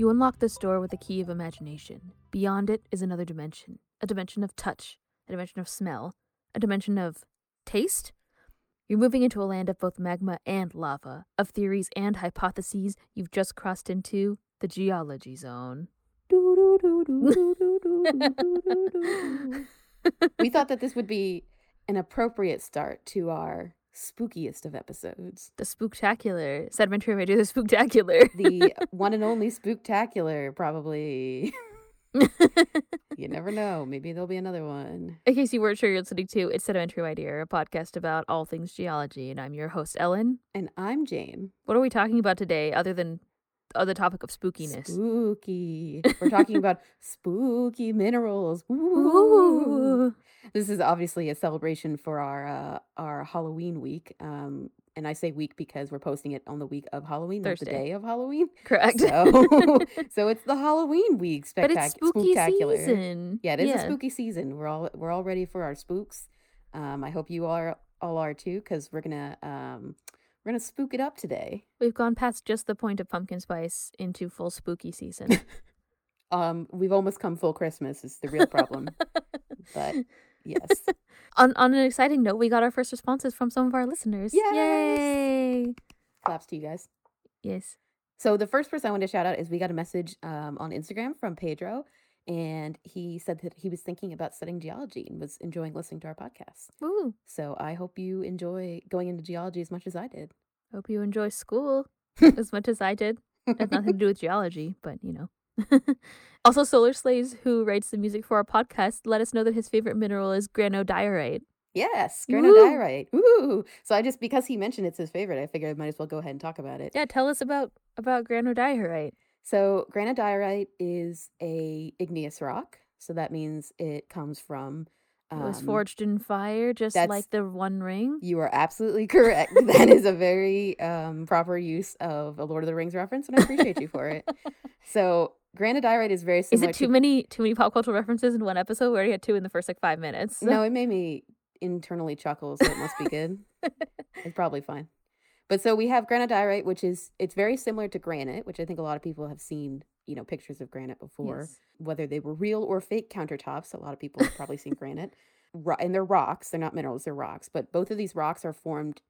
You unlock this door with the key of imagination. Beyond it is another dimension a dimension of touch, a dimension of smell, a dimension of taste. You're moving into a land of both magma and lava, of theories and hypotheses. You've just crossed into the geology zone. we thought that this would be an appropriate start to our spookiest of episodes. The spooktacular. Sedimentary do the spooktacular. The one and only spooktacular, probably. You never know. Maybe there'll be another one. In case you weren't sure you're listening to It's Sedimentary My Dear, a podcast about all things geology, and I'm your host, Ellen. And I'm Jane. What are we talking about today other than uh, the topic of spookiness? Spooky. We're talking about spooky minerals. Ooh. Ooh. This is obviously a celebration for our uh, our Halloween week. Um, and I say week because we're posting it on the week of Halloween, not the day of Halloween. Correct. So, so it's the Halloween week. but it's Spectac- spooky spooktacular. season. Yeah, it is a spooky season. We're all we're all ready for our spooks. Um, I hope you are all are too, because we're gonna um we're gonna spook it up today. We've gone past just the point of pumpkin spice into full spooky season. Um, we've almost come full Christmas is the real problem. but yes, on on an exciting note, we got our first responses from some of our listeners. Yes! Yay! claps to you guys. Yes. So the first person I want to shout out is we got a message um, on Instagram from Pedro, and he said that he was thinking about studying geology and was enjoying listening to our podcast. Woo. So I hope you enjoy going into geology as much as I did. Hope you enjoy school as much as I did. It has nothing to do with geology, but you know. also, Solar Slaves, who writes the music for our podcast, let us know that his favorite mineral is granodiorite. Yes, granodiorite. Ooh. So I just because he mentioned it's his favorite, I figured I might as well go ahead and talk about it. Yeah, tell us about about granodiorite. So granodiorite is a igneous rock. So that means it comes from It was um, forged in fire, just like the One Ring. You are absolutely correct. that is a very um, proper use of a Lord of the Rings reference, and I appreciate you for it. So granodiorite is very similar. Is similar. it too to, many too many pop cultural references in one episode? We already had two in the first like five minutes. No, it made me internally chuckle, so it must be good. it's probably fine. But so we have granodiorite, which is it's very similar to granite, which I think a lot of people have seen, you know, pictures of granite before, Yes. whether they were real or fake countertops. A lot of people have probably seen granite. Ro- and they're rocks, they're not minerals, they're rocks. But both of these rocks are formed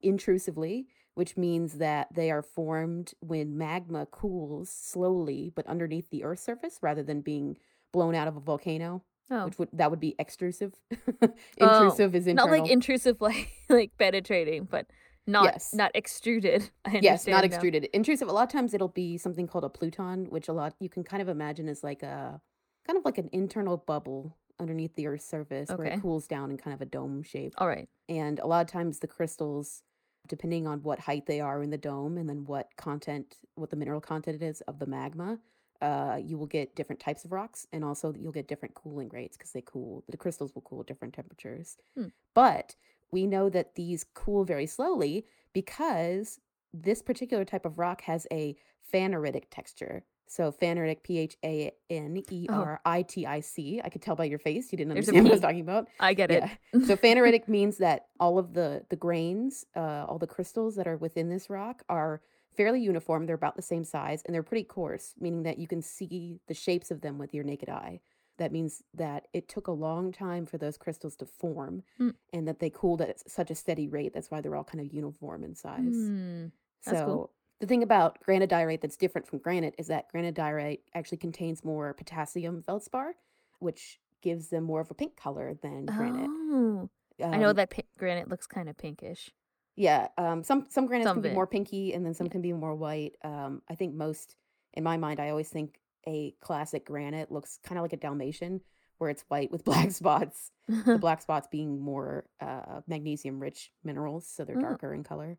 intrusively, which means that they are formed when magma cools slowly, but underneath the Earth's surface rather than being blown out of a volcano, Oh, which would that would be extrusive. Oh, intrusive is internal. not like intrusive, like like penetrating, but not Yes. not extruded. I yes, not now. extruded. Intrusive. A lot of times it'll be something called a pluton, which a lot you can kind of imagine as like a kind of like an internal bubble underneath the Earth's surface where it cools down in kind of a dome shape. All right. And a lot of times the crystals, depending on what height they are in the dome and then what content, what the mineral content is of the magma, uh, you will get different types of rocks and also you'll get different cooling rates because they cool, the crystals will cool at different temperatures. Hmm. But we know that these cool very slowly because this particular type of rock has a phaneritic texture. So phaneritic, P H A N E R I T I C. I could tell by your face you didn't There's understand what I was talking about. I get it. Yeah. So phaneritic means that all of the the grains, uh, all the crystals that are within this rock are fairly uniform. They're about the same size and they're pretty coarse, meaning that you can see the shapes of them with your naked eye. That means that it took a long time for those crystals to form Mm. and that they cooled at such a steady rate. That's why they're all kind of uniform in size. That's so cool. The thing about granodiorite that's different from granite is that granodiorite actually contains more potassium feldspar, which gives them more of a pink color than granite. Oh, I know Um, that granite looks kind of pinkish. Yeah, um, some some granites Some can of be more pinky, and then some Yeah. can be more white. Um, I think most, in my mind, I always think a classic granite looks kind of like a Dalmatian, where it's white with black spots. the black spots being more uh, magnesium rich minerals, so they're Oh. darker in color.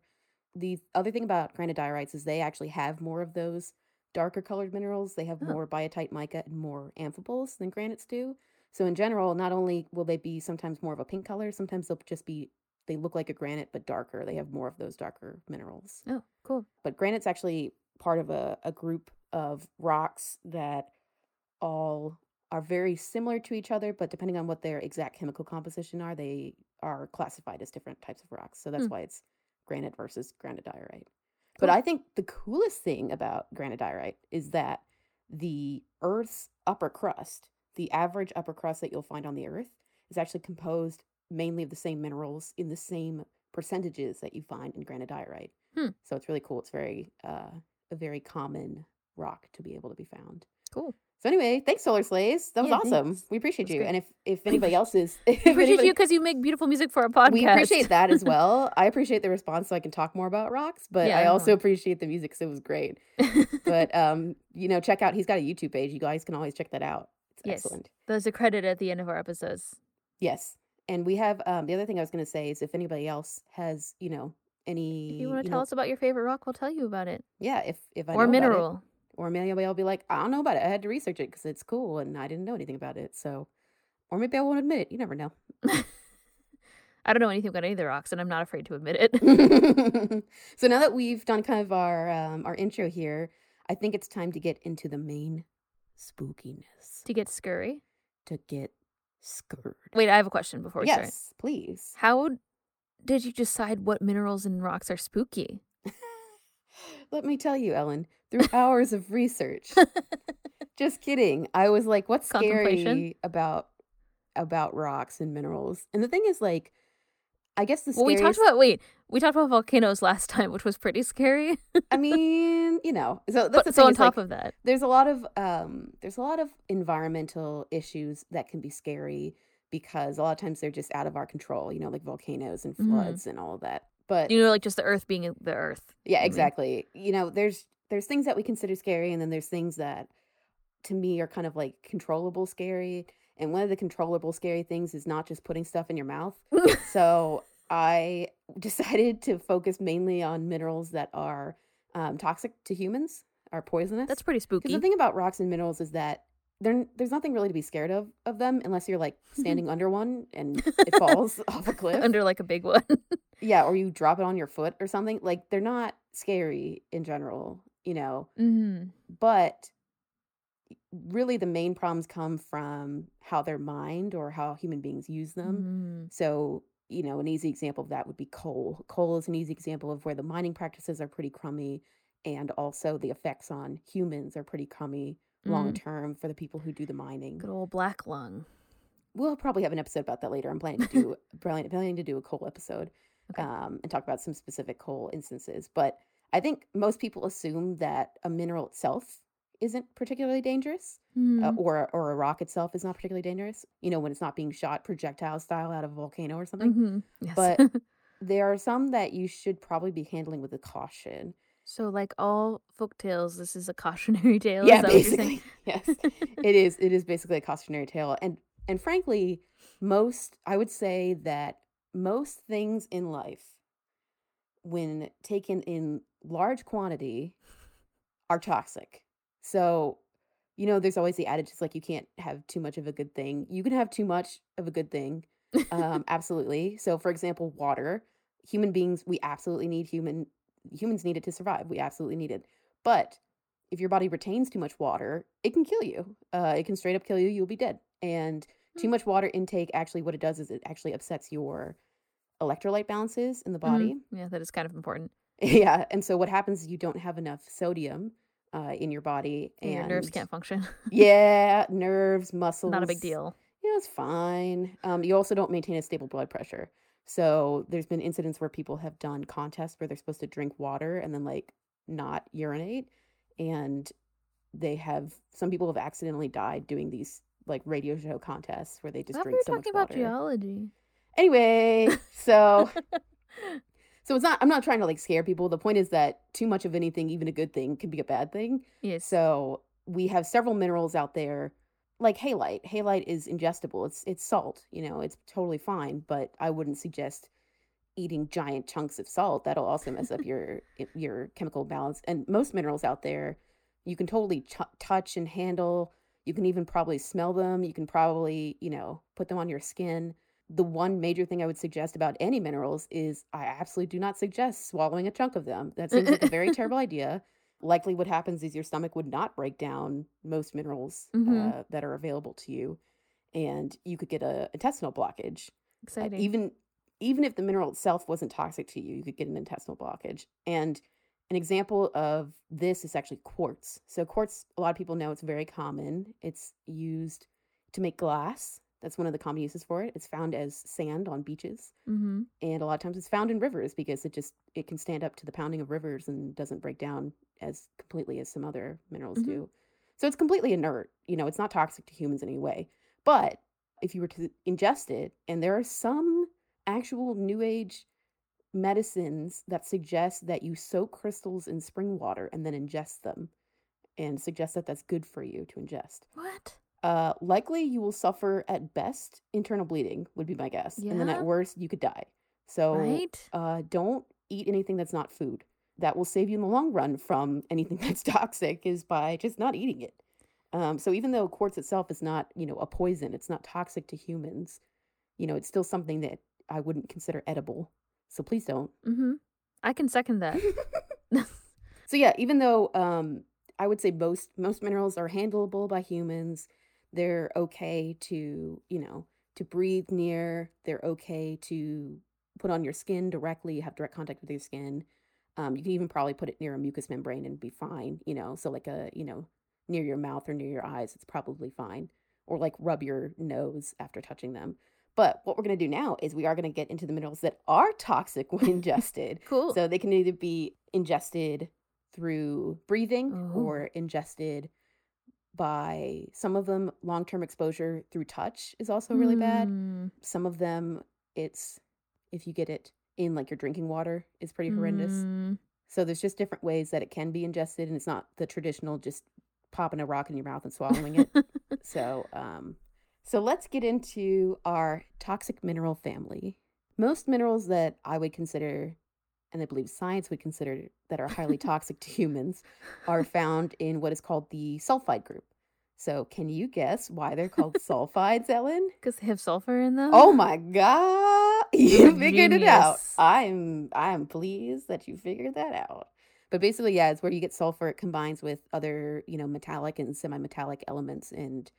The other thing about granodiorites is they actually have more of those darker colored minerals. They have Oh. more biotite mica and more amphiboles than granites do. So in general, not only will they be sometimes more of a pink color, sometimes they'll just be they look like a granite but darker. They have more of those darker minerals. Oh, cool. But granite's actually part of a, a group of rocks that all are very similar to each other, but depending on what their exact chemical composition are, they are classified as different types of rocks. So that's Hmm. why it's granite versus granodiorite. But I think the coolest thing about granodiorite is that the Earth's upper crust, the average upper crust that you'll find on the Earth, is actually composed mainly of the same minerals in the same percentages that you find in granodiorite. Hmm. So it's really cool. It's very uh, a very common rock to be able to be found. Cool. So anyway, thanks Solar Slays. That was Yeah, awesome. thanks. We appreciate That's you. great. And if if anybody else is, We appreciate anybody- you because you make beautiful music for our podcast. we appreciate that as well. I appreciate the response so I can talk more about rocks, but Yeah, I also appreciate the music because it was great. But um, you know, check out he's got a YouTube page. You guys can always check that out. It's Yes. excellent. There's a credit at the end of our episodes. Yes. And we have um the other thing I was gonna say is if anybody else has, you know, any If you want to tell know, us about your favorite rock, we'll tell you about it. yeah, if if I or know about it, mineral. Or maybe I'll be like, I don't know about it. I had to research it because it's cool and I didn't know anything about it. So, or maybe I won't admit it. You never know. I don't know anything about any of the rocks, and I'm not afraid to admit it. so now that we've done kind of our um, our intro here, I think it's time to get into the main spookiness. to get scurry. To get scared. Wait, I have a question before we start. yes, please. How did you decide what minerals and rocks are spooky? Let me tell you, Ellen, through hours of research. Just kidding. I was like, what's scary about about rocks and minerals? And the thing is like I guess the well, we talked about wait, we talked about volcanoes last time, which was pretty scary. I mean, you know, so that's the But so on is, like, top of that, there's a lot of um there's a lot of environmental issues that can be scary because a lot of times they're just out of our control, you know, like volcanoes and Mhm. floods and all of that. But you know, like just the Earth being the Earth. yeah, exactly. You know, there's there's things that we consider scary and then there's things that to me are kind of like controllable scary. And one of the controllable scary things is not just putting stuff in your mouth. so I decided to focus mainly on minerals that are um, toxic to humans, are poisonous. That's pretty Because spooky. the thing about rocks and minerals is that there's nothing really to be scared of of them unless you're like standing under one and it falls off a cliff. Under like a big one. yeah, or you drop it on your foot or something. Like they're not scary in general, you know. mm. But really the main problems come from how they're mined or how human beings use them. Mm. So, you know, an easy example of that would be coal. Coal is an easy example of where the mining practices are pretty crummy and also the effects on humans are pretty crummy long Mm. term for the people who do the mining. Good old black lung. We'll probably have an episode about that later. I'm planning to do planning, planning to do a coal episode Okay. um, and talk about some specific coal instances. But I think most people assume that a mineral itself isn't particularly dangerous, uh, Mm. or or a rock itself is not particularly dangerous. You know, when it's not being shot projectile style out of a volcano or something. Mhm. Yes. But there are some that you should probably be handling with a caution. So, like all folk tales, this is a cautionary tale. yeah, is that what you're basically. yes, it is. It is basically a cautionary tale, and and frankly, most I would say that most things in life, when taken in large quantity, are toxic. So, you know, there's always the adage: it's like you can't have too much of a good thing. You can have too much of a good thing. Um, absolutely. So, for example, water. Human beings, we absolutely need human humans need it to survive. We absolutely need it. But if your body retains too much water, it can kill you. Uh, it can straight up kill you. You'll be dead. And too Hmm. much water intake actually, what it does is it actually upsets your electrolyte balances in the Mhm. body. Yeah, that is kind of important. yeah. And so what happens is you don't have enough sodium uh, in your body, And and your nerves can't function. yeah, nerves, muscles. Not a big deal. Yeah, it's fine. Um, you also don't maintain a stable blood pressure. So there's been incidents where people have done contests where they're supposed to drink water and then like not urinate, and they have some people have accidentally died doing these like radio show contests where they just we drink were so much talking about water. geology. Anyway, so so it's not. I'm not trying to like scare people. The point is that too much of anything, even a good thing, can be a bad thing. yes. So we have several minerals out there, like halite. Halite is ingestible. It's it's salt. You know, it's totally fine. But I wouldn't suggest eating giant chunks of salt. That'll also mess up your your chemical balance. And most minerals out there, you can totally ch- touch and handle. You can even probably smell them. You can probably you know put them on your skin. the one major thing I would suggest about any minerals is I absolutely do not suggest swallowing a chunk of them. That seems like a very terrible idea. Likely, what happens is your stomach would not break down most minerals Mhm. uh, that are available to you, and you could get a intestinal blockage. Uh, Exciting. even even if the mineral itself wasn't toxic to you, you could get an intestinal blockage. And an example of this is actually quartz. So quartz, a lot of people know it's very common. It's used to make glass. That's one of the common uses for it. It's found as sand on beaches, mm-hmm. and a lot of times it's found in rivers because it just it can stand up to the pounding of rivers and doesn't break down as completely as some other minerals Mhm. do. So it's completely inert. You know, it's not toxic to humans in any way. But if you were to ingest it, and there are some actual new age medicines that suggest that you soak crystals in spring water and then ingest them and suggest that that's good for you to ingest. What? Uh, likely you will suffer at best internal bleeding would be my guess, and then at worst you could die. So Right? uh, don't eat anything that's not food. That will save you in the long run from anything that's toxic is by just not eating it. Um, so even though quartz itself is not, you know, a poison, it's not toxic to humans. You know, it's still something that I wouldn't consider edible. So please don't. Mm-hmm. I can second that. So yeah, even though um, I would say most most minerals are handleable by humans, they're okay to you know to breathe near. They're okay to put on your skin directly, have direct contact with your skin. Um, you can even probably put it near a mucous membrane and be fine. You know, so like a you know near your mouth or near your eyes, it's probably fine. Or like rub your nose after touching them. But what we're gonna do now is we are gonna get into the minerals that are toxic when ingested. cool. So they can either be ingested through breathing Oh. or ingested by some of them long term exposure through touch is also really bad. Mm, Some of them it's if you get it in like your drinking water is pretty horrendous. mm. So there's just different ways that it can be ingested and it's not the traditional just popping a rock in your mouth and swallowing it. So, um, so let's get into our toxic mineral family. Most minerals that I would consider, and I believe science would consider that are highly toxic to humans, are found in what is called the sulfide group. So, can you guess why they're called sulfides, Ellen? Because they have sulfur in them? Oh my god, you figured it out. I'm I'm pleased that you figured that out. But basically, yeah, it's where you get sulfur. It combines with other, you know, metallic and semi-metallic elements and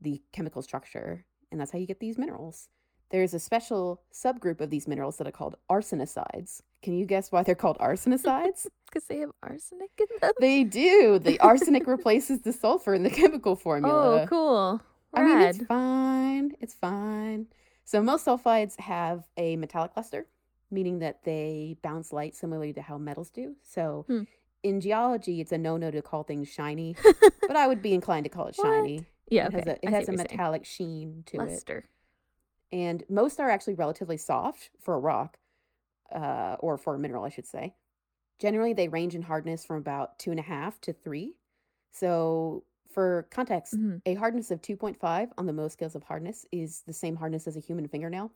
the chemical structure, and that's how you get these minerals. There's a special subgroup of these minerals that are called arsenicides. Can you guess why they're called arsenicides? Because they have arsenic in them? they do. The arsenic replaces the sulfur in the chemical formula. Oh, cool. I mean, it's fine. It's fine. So most sulfides have a metallic luster, meaning that they bounce light similarly to how metals do. So Hmm. in geology, it's a no-no to call things shiny, but I would be inclined to call it shiny. yeah, It okay. has a, it has a you're saying. metallic sheen to it. Luster. And most are actually relatively soft for a rock, uh, or for a mineral, I should say. Generally, they range in hardness from about two and a half to three. So, for context, Mhm. a hardness of 2.5 on the Mohs scales of hardness is the same hardness as a human fingernail.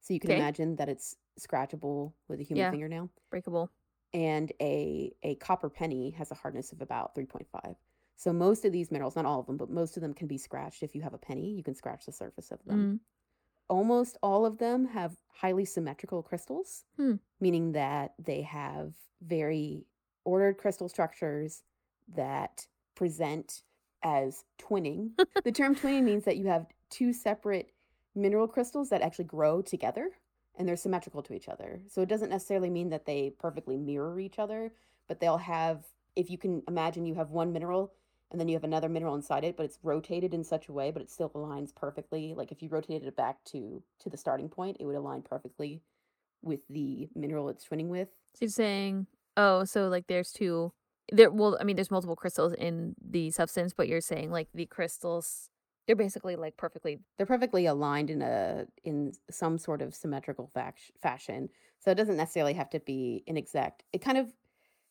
So, you can 'Kay. imagine that it's scratchable with a human Yeah. fingernail. Breakable. And a, a copper penny has a hardness of about 3.5. So, most of these minerals, not all of them, but most of them can be scratched. If you have a penny, you can scratch the surface of them Mm. Almost all of them have highly symmetrical crystals, Hmm. meaning that they have very ordered crystal structures that present as twinning. the term twinning means that you have two separate mineral crystals that actually grow together and they're symmetrical to each other. So it doesn't necessarily mean that they perfectly mirror each other, but they'll have, if you can imagine you have one mineral and then you have another mineral inside it but it's rotated in such a way but it still aligns perfectly like if you rotated it back to to the starting point it would align perfectly with the mineral it's twinning with So you're saying, oh, so like there's two. There, well, I mean, there's multiple crystals in the substance, but you're saying like the crystals, they're basically like perfectly. they're perfectly aligned in a in some sort of symmetrical fac- fashion so it doesn't necessarily have to be an exact it kind of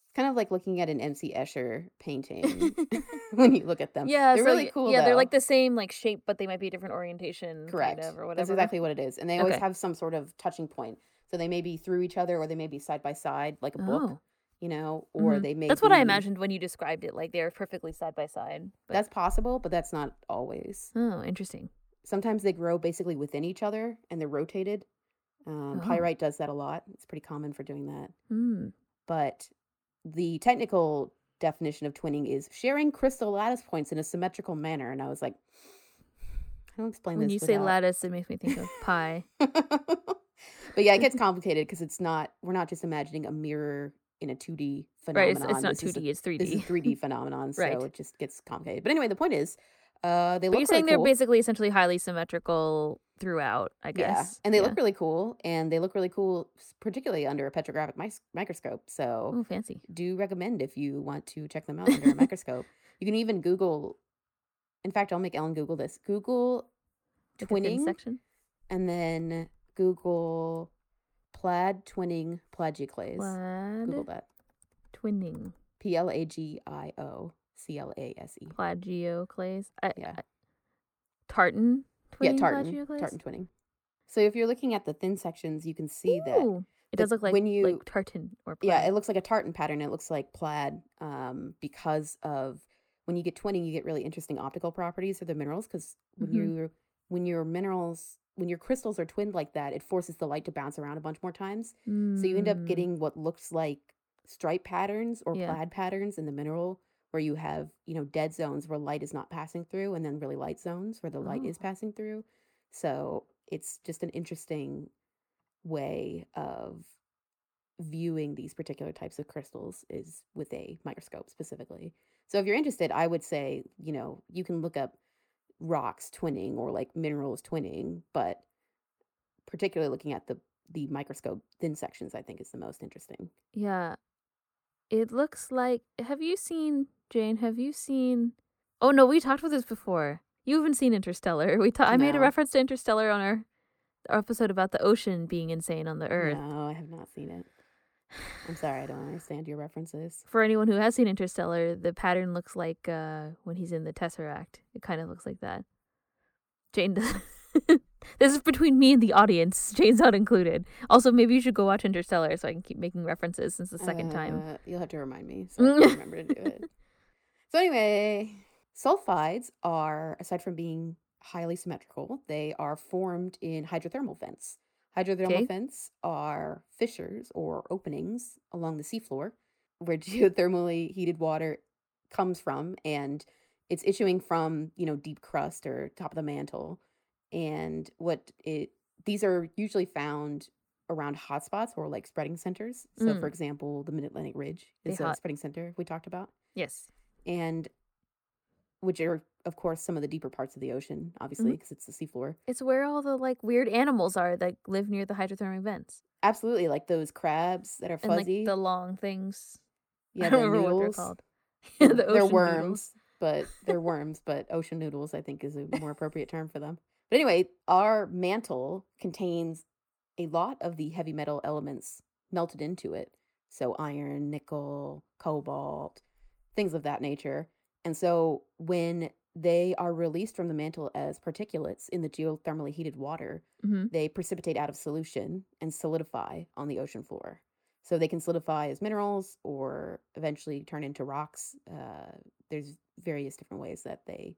it's kind of like looking at an mc escher painting when you look at them yeah, they're so really cool Yeah, they're like the same like shape, but they might be a different orientation, Correct. kind of, or whatever. That's exactly what it is. And they always Okay. have some sort of touching point. So they may be through each other or they may be side by side, like a book, Oh. you know, or Mhm. they may That's what I imagined when you described it. Like they're perfectly side by side. But, That's possible, but that's not always. oh, interesting. Sometimes they grow basically within each other and they're rotated. Um, Oh. Pyrite does that a lot. It's pretty common for doing that. Hmm. But the technical definition of twinning is sharing crystal lattice points in a symmetrical manner. And I was like, I don't explain When this. When you say lattice, it makes me think of pie. but yeah, it gets complicated because it's not. We're not just imagining a mirror in a two D right? phenomenon. It's, it's not This two a- D. It's three This is a D. three D phenomenon, so it just gets complicated. But anyway, the point is, uh, they But look you're saying they're basically essentially highly symmetrical throughout. I yeah, guess. and they Yeah. look really cool, and they look really cool, particularly under a petrographic mis- microscope. So Oh, fancy. do recommend if you want to check them out under a microscope. You can even Google. In fact, I'll make Ellen Google this. Google Like twinning, section. and then Google plaid twinning plagioclase. Google that. twinning. P L A G I O C L A S E. Plagioclase. I, Yeah. I- tartan. Yeah, tartan. Tartan twinning. So if you're looking at the thin sections, you can see that. Ooh, It does look like when you- like tartan or plaid. Yeah, it looks like a tartan pattern. It looks like plaid um, because of when you get twinning, you get really interesting optical properties of the minerals. Because when Mhm. you when your minerals when your crystals are twinned like that, it forces the light to bounce around a bunch more times. So you end up Mm, getting what looks like stripe patterns or Yeah. plaid patterns in the mineral where you have, you know, dead zones where light is not passing through and then really light zones where the light is Oh. passing through. So it's just an interesting way of viewing these particular types of crystals is with a microscope specifically. So if you're interested, I would say, you know, you can look up rocks twinning or like minerals twinning, but particularly looking at the the microscope thin sections I think is the most interesting. Yeah. It looks like have you seen Jane, have you seen Oh no, we talked about this before. You haven't seen Interstellar. We ta- I made a reference to Interstellar on our, our episode about the ocean being insane on the earth. No, I have not seen it. I'm sorry, I don't understand your references. For anyone who has seen Interstellar, the pattern looks like uh, when he's in the Tesseract. It kind of looks like that. Jane this is between me and the audience. Jane's not included. Also, maybe you should go watch Interstellar so I can keep making references since the second time. Uh, You'll have to remind me so I can remember to do it. So anyway, sulfides are aside from being highly symmetrical, they are formed in hydrothermal vents. Hydrothermal Okay. vents are fissures or openings along the seafloor where geothermally heated water comes from and it's issuing from, you know, deep crust or top of the mantle. And what it these are usually found around hotspots or like spreading centers. So, for Mm. example, the Mid Atlantic Ridge is a spreading center we talked about, Yes. And which are, of course, some of the deeper parts of the ocean, obviously, mm-hmm. because it's the seafloor. It's where all the like weird animals are that live near the hydrothermal vents. Absolutely, like those crabs that are And like fuzzy. the long things. yeah, I don't the remember what they're noodles. called. The they're ocean worms, noodles. but they're worms. But ocean noodles, I think, is a more appropriate term for them. But anyway, our mantle contains a lot of the heavy metal elements melted into it. So iron, nickel, cobalt, things of that nature. And so when they are released from the mantle as particulates in the geothermally heated water, hmm they precipitate out of solution and solidify on the ocean floor. So they can solidify as minerals or eventually turn into rocks. Uh, there's various different ways that they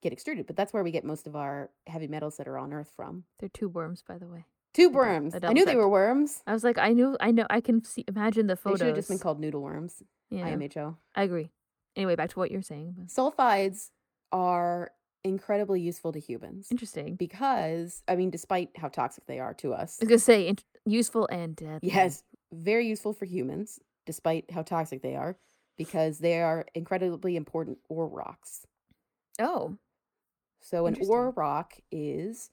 get extruded, but that's where we get most of our heavy metals that are on Earth from. They're two worms, by the way. Two worms. I knew they were worms. I was like, I knew, I know, I can see, imagine the photos. They should have just been called noodle worms. Yeah, IMHO. I agree. Anyway, back to what you're saying. Sulfides are incredibly useful to humans Interesting. because, I mean, despite how toxic they are to us, I was gonna say int- useful and deadly. Yes, very useful for humans, despite how toxic they are, because they are incredibly important ore rocks. Oh. So, an ore rock is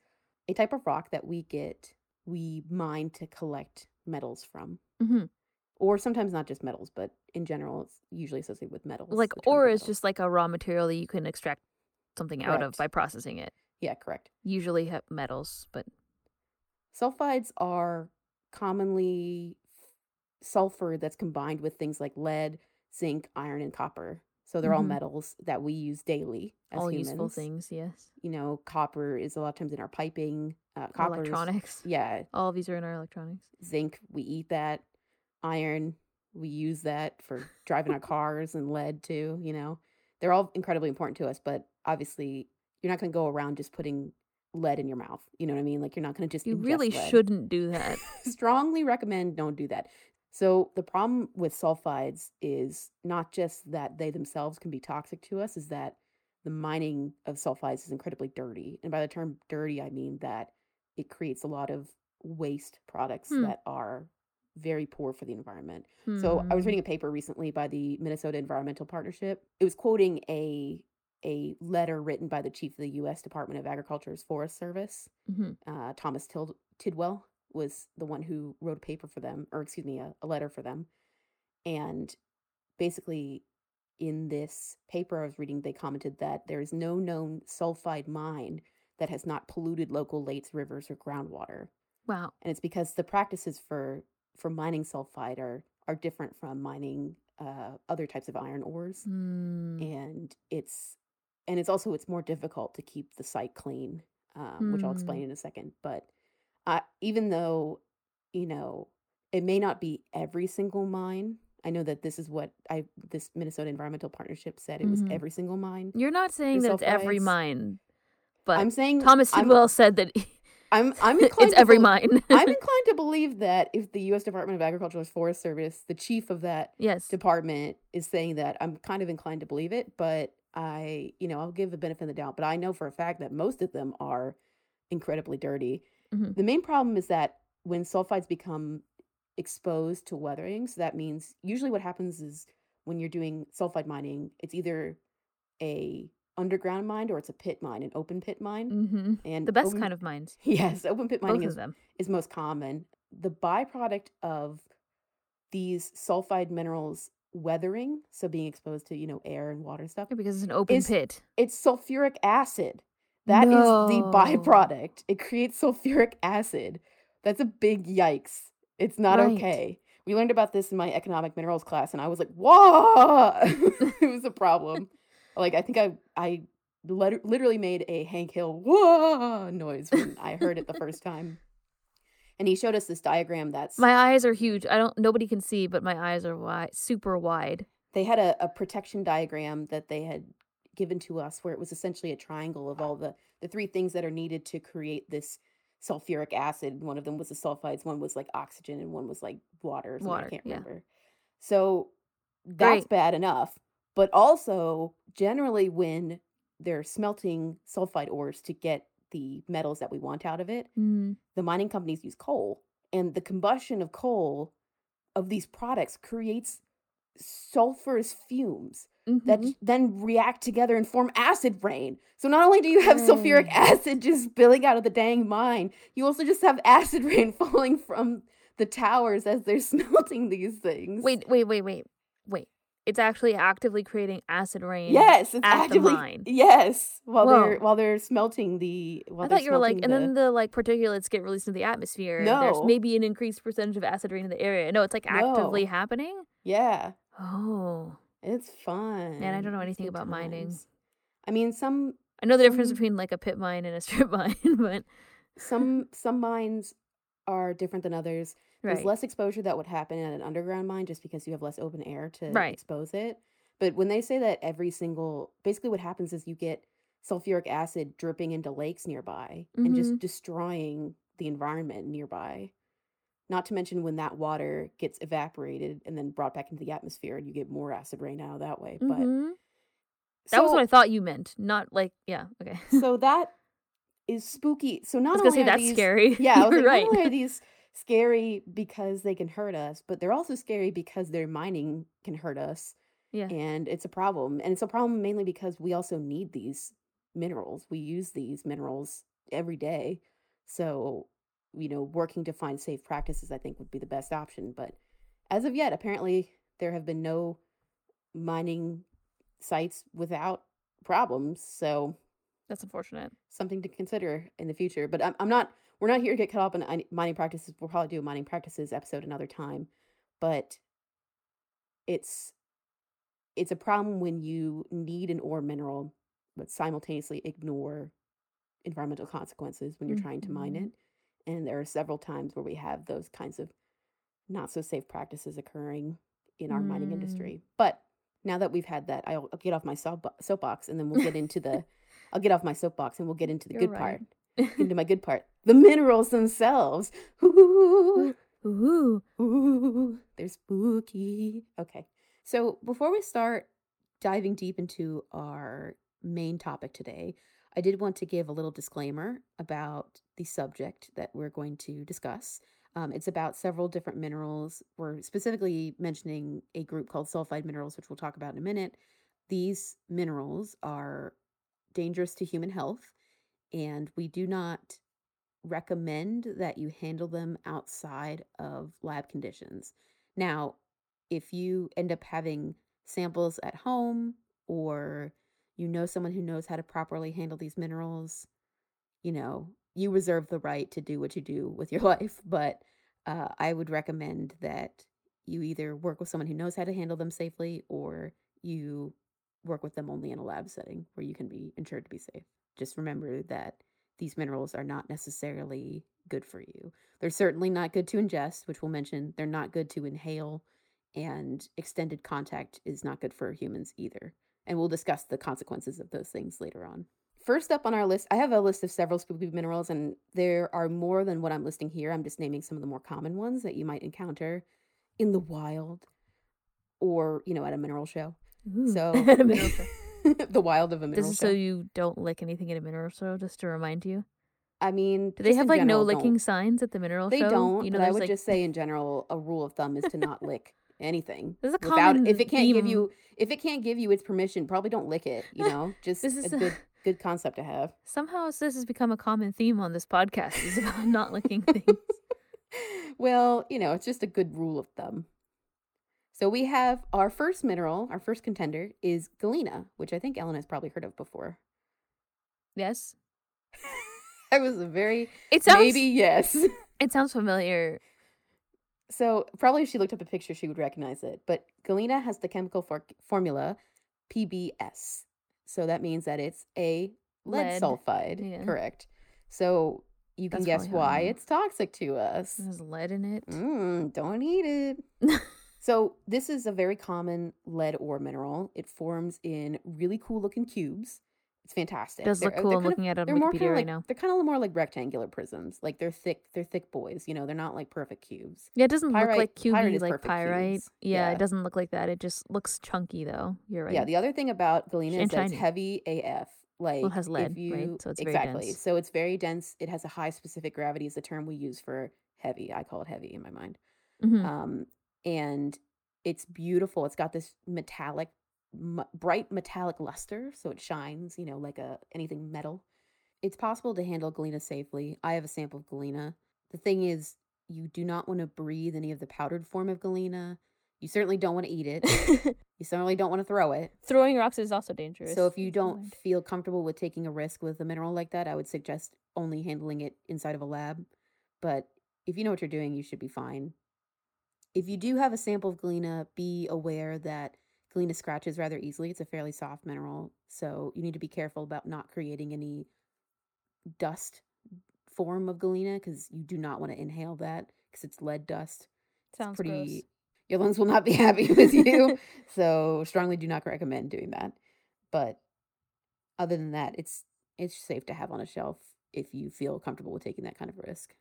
a type of rock that we get, we mine to collect metals from. hmm Or sometimes not just metals, but in general, it's usually associated with metals. Like ore is just like a raw material that you can extract something out of by processing it. Yeah, correct. Usually metals, but Sulfides are commonly sulfur that's combined with things like lead, zinc, iron, and copper. So they're all Mhm. metals that we use daily as all humans. useful things. Yes. You know, copper is a lot of times in our piping. Uh, copper, Electronics. yeah, All of these are in our electronics. zinc, we eat that. Iron, we use that for driving our cars, and lead too. You know, they're all incredibly important to us. But obviously, you're not going to go around just putting lead in your mouth. You know what I mean? Like you're not going to just You really lead. shouldn't do that. strongly recommend don't do that. So the problem with sulfides is not just that they themselves can be toxic to us, is that the mining of sulfides is incredibly dirty. And by the term dirty, I mean that it creates a lot of waste products Hmm. that are very poor for the environment. So I was Hmm. reading a paper recently by the Minnesota Environmental Partnership. It was quoting a a letter written by the chief of the U.S. Department of Agriculture's Forest Service. Mhm. Uh, Thomas Tid- Tidwell was the one who wrote a paper for them, or excuse me, a, a letter for them. And basically, in this paper I was reading, they commented that there is no known sulfide mine that has not polluted local lakes, rivers, or groundwater Wow. and it's because the practices for for mining sulfide are are different from mining uh, other types of iron ores Hmm. and it's and it's also it's more difficult to keep the site clean um, which i'll explain Hmm. in a second but uh, even though you know it may not be every single mine i know that this is what i this minnesota environmental partnership said it was Mhm. every single mine You're not saying that it's every mine, but i'm saying Thomas I'm, Tidwell said that I'm, I'm inclined it's to every bel- mine. I'm inclined to believe that if the U.S. Department of Agriculture and Forest Service, the chief of that yes. department, is saying that, I'm kind of inclined to believe it. But I, you know, I'll give the benefit of the doubt. But I know for a fact that most of them are incredibly dirty. Mhm. The main problem is that when sulfides become exposed to weathering, so that means usually what happens is when you're doing sulfide mining, it's either a underground mine or it's a pit mine, an open pit mine. hmm And The best open- kind of mines. Yes, open pit mining is is most common. The byproduct of these sulfide minerals weathering, so being exposed to, you know, air and water and stuff, Yeah, because it's an open is- pit. it's sulfuric acid. That is the byproduct. It creates sulfuric acid. That's a big yikes. It's not Right. okay. We learned about this in my economic minerals class, and I was like, "Whoa!" it was a problem. Like I think I I lit- literally made a Hank Hill "whoa" noise when I heard it the first time. And he showed us this diagram that's My eyes are huge. I don't. Nobody can see, but my eyes are wide, super wide. they had a, a protection diagram that they had given to us where it was essentially a triangle of all the the three things that are needed to create this sulfuric acid one of them was the sulfides one was like oxygen and one was like water or Water, i can't yeah. remember so that's Great. bad enough but also generally when they're smelting sulfide ores to get the metals that we want out of it Mm. the mining companies use coal and the combustion of coal of these products creates sulfurous fumes that Mhm. j- then react together and form acid rain. So not only do you have sulfuric acid just spilling out of the dang mine, you also just have acid rain falling from the towers as they're smelting these things. Wait, wait, wait, wait, wait. It's actually actively creating acid rain. Yes, it's the actively mine. yes while they're while they're smelting the. While I thought you were like, smelting and then the like particulates get released into the atmosphere. and There's No. maybe an increased percentage of acid rain in the area. No, it's like actively No. happening. yeah, Oh, it's fun. And I don't know anything about mining. I mean, some I know the difference Some- between like a pit mine and a strip mine, but some some mines are different than others. There's right. less exposure that would happen at an underground mine just because you have less open air to Right. expose it. But when they say that every single, basically what happens is you get sulfuric acid dripping into lakes nearby and Mm-hmm. just destroying the environment nearby. Not to mention when that water gets evaporated and then brought back into the atmosphere and you get more acid rain out that way. But Mhm. That was what I thought you meant. Not like, yeah, okay. so that is spooky. So I not was gonna only say that's these, scary. Yeah, I was like, right. not only are these scary because they can hurt us, but they're also scary because their mining can hurt us. Yeah. And it's a problem. And it's a problem mainly because we also need these minerals. We use these minerals every day. So, you know, working to find safe practices, I think, would be the best option. But as of yet, apparently, there have been no mining sites without problems. So, That's unfortunate. something to consider in the future. But I'm, I'm not. We're not here to get caught up in mining practices. We'll probably do a mining practices episode another time. But it's it's a problem when you need an ore mineral, but simultaneously ignore environmental consequences when you're trying to mine Mhm. it. And there are several times where we have those kinds of not so safe practices occurring in our mining Mm. industry. But now that we've had that, I'll, I'll get off my soap, soapbox and then we'll get into the. I'll get off my soapbox and we'll get into the You're good right. part. into my good part. The minerals themselves. Ooh, Ooh. ooh, they're spooky. Okay. So before we start diving deep into our main topic today, I did want to give a little disclaimer about the subject that we're going to discuss. Um, it's about several different minerals. We're specifically mentioning a group called sulfide minerals, which we'll talk about in a minute. These minerals are dangerous to human health, and we do not recommend that you handle them outside of lab conditions. Now, if you end up having samples at home or you know someone who knows how to properly handle these minerals, you know, you reserve the right to do what you do with your life. But uh, I would recommend that you either work with someone who knows how to handle them safely or you work with them only in a lab setting where you can be ensured to be safe. Just remember that these minerals are not necessarily good for you. They're certainly not good to ingest, which we'll mention. They're not good to inhale, and extended contact is not good for humans either. And we'll discuss the consequences of those things later on. First up on our list, I have a list of several spooky minerals, and there are more than what I'm listing here. I'm just naming some of the more common ones that you might encounter in the wild or, you know, at a mineral show. Ooh. So, At a mineral show. the wild of a mineral This is show. so you don't lick anything at a mineral show, just to remind you. I mean, Do they have in like no general, don't- licking signs at the mineral They show? don't. You know, but I would like just say, in general, a rule of thumb is to not lick anything There's a without common if it can't give you if it can't give you its permission. Probably don't lick it. You know, just This a is a- good good concept to have. somehow this has become a common theme on this podcast. Is about not licking things. well, you know, it's just a good rule of thumb. So we have our first mineral, our first contender is galena, which I think Ellen has probably heard of before. Yes, I was a very it sounds maybe yes. it sounds familiar. So probably if she looked up a picture, she would recognize it. But galena has the chemical for- formula PBS. So that means that it's a lead, Lead, sulfide. yeah. Correct. So you can That's guess probably how I why it's toxic to us. There's lead in it. Mm, don't eat it. So this is a very common lead ore mineral. It forms in really cool looking cubes. It's fantastic. does They're- look uh, cool. I'm kind of- looking at it they're on more Wikipedia kind of right like now. they're kind of more like rectangular prisms. Like they're thick. They're thick boys. You know, they're not like perfect cubes. Yeah, it doesn't Pyrite- look like pyrite cubey is like pyrite. Yeah, Yeah. it doesn't look like that. It just looks chunky though. You're right. Yeah. The other thing about galena is that it's heavy AF. Like it has lead, if you right? So it's very exactly. dense. So it's very dense. It has a high specific gravity. Is the term we use for heavy. I call it heavy in my mind. Mhm. um, and it's beautiful. It's got this metallic, m- bright metallic luster, so it shines, you know, like a anything metal. It's possible to handle galena safely. I have a sample of galena. The thing is, you do not want to breathe any of the powdered form of galena. You certainly don't want to eat it. you certainly don't want to throw it. Throwing rocks is also dangerous. So if you don't feel comfortable with taking a risk with a mineral like that, I would suggest only handling it inside of a lab. But if you know what you're doing, you should be fine. If you do have a sample of galena, be aware that galena scratches rather easily. It's a fairly soft mineral, so you need to be careful about not creating any dust form of galena because you do not want to inhale that because it's lead dust. It's sounds pretty your lungs will not be happy with you. so strongly do not recommend doing that. But other than that, it's it's safe to have on a shelf if you feel comfortable with taking that kind of risk.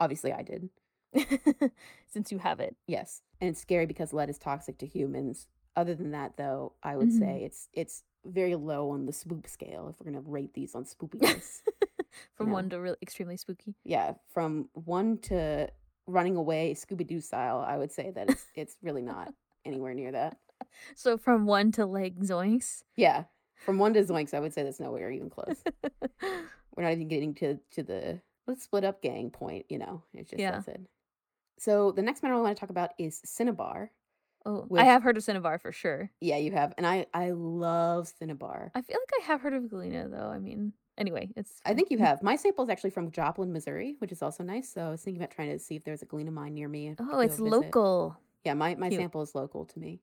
Obviously I did. Since you have it. Yes. And it's scary because lead is toxic to humans. Other than that though, I would Mhm. say it's it's very low on the spoop scale if we're gonna rate these on spoopiness. From know. one to really extremely spooky. yeah. From one to running away Scooby Doo style, I would say that it's it's really not anywhere near that. So from one to like zoinks. Yeah. From one to Zoinks, I would say that's nowhere even close. We're not even getting to to the let's split up gang point, you know. It's just Yeah. that's it. So the next mineral I want to talk about is cinnabar. oh, With- I have heard of cinnabar for sure. Yeah, you have, and I I love cinnabar. I feel like I have heard of galena though. I mean, anyway, it's. I think you have. My sample is actually from Joplin, Missouri, which is also nice. So I was thinking about trying to see if there's a galena mine near me. Oh, it's local. Yeah, my my Cute. sample is local to me.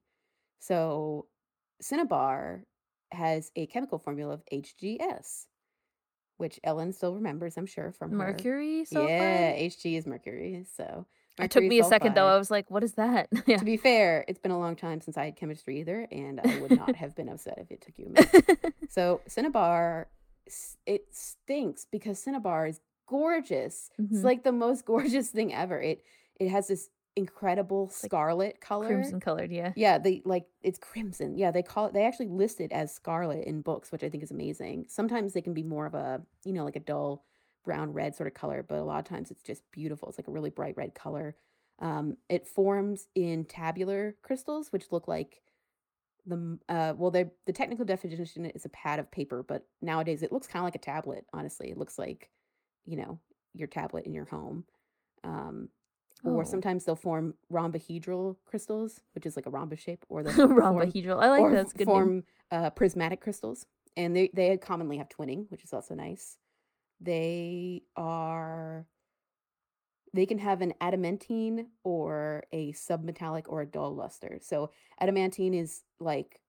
So cinnabar has a chemical formula of HGS, which Ellen still remembers, I'm sure, from her. Mercury sulfide. Yeah, Hg is mercury. So It took me a second though. I was like, "What is that?" yeah. To be fair, it's been a long time since I had chemistry either, and I would not have been upset if it took you a minute. So cinnabar it stinks because cinnabar is gorgeous. It's Mhm. like the most gorgeous thing ever. It it has this incredible like scarlet color. Crimson colored, yeah. Yeah, they like it's crimson. Yeah, they call it they actually list it as scarlet in books, which I think is amazing. Sometimes they can be more of a, you know, like a dull brown red sort of color, but a lot of times it's just beautiful. It's like a really bright red color. Um, it forms in tabular crystals, which look like the uh well the technical definition is a pad of paper, but nowadays it looks kind of like a tablet, honestly. It looks like, you know, your tablet in your home. Um or Oh. sometimes they'll form rhombohedral crystals, which is like a rhombus shape, or they'll form Rhombohedral. I like or that. That's good form uh, prismatic crystals, and they they commonly have twinning, which is also nice. They are they can have an adamantine or a submetallic or a dull luster. So adamantine is like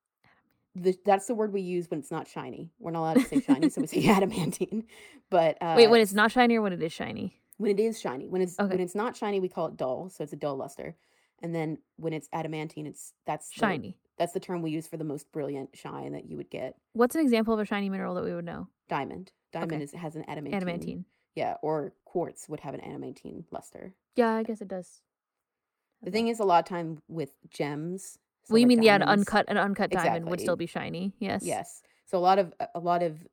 the, that's the word we use when it's not shiny. We're not allowed to say shiny, so we say adamantine. But uh, Wait, when it's not shiny or when it is shiny? when it is shiny, when it's when it's not shiny, we call it dull, so it's a dull luster. And then when it's adamantine, it's that's the, Shiny. that's the term we use for the most brilliant shine that you would get. What's an example of a shiny mineral that we would know? Diamond, diamond Okay. is has an adamantine. Adamantine. Yeah, or quartz would have an adamantine luster. Yeah, I guess it does. The thing is, a lot of time with gems. so well, you mean yeah, an uncut an uncut diamond would still be shiny. Yes. Yes. So a lot of a lot of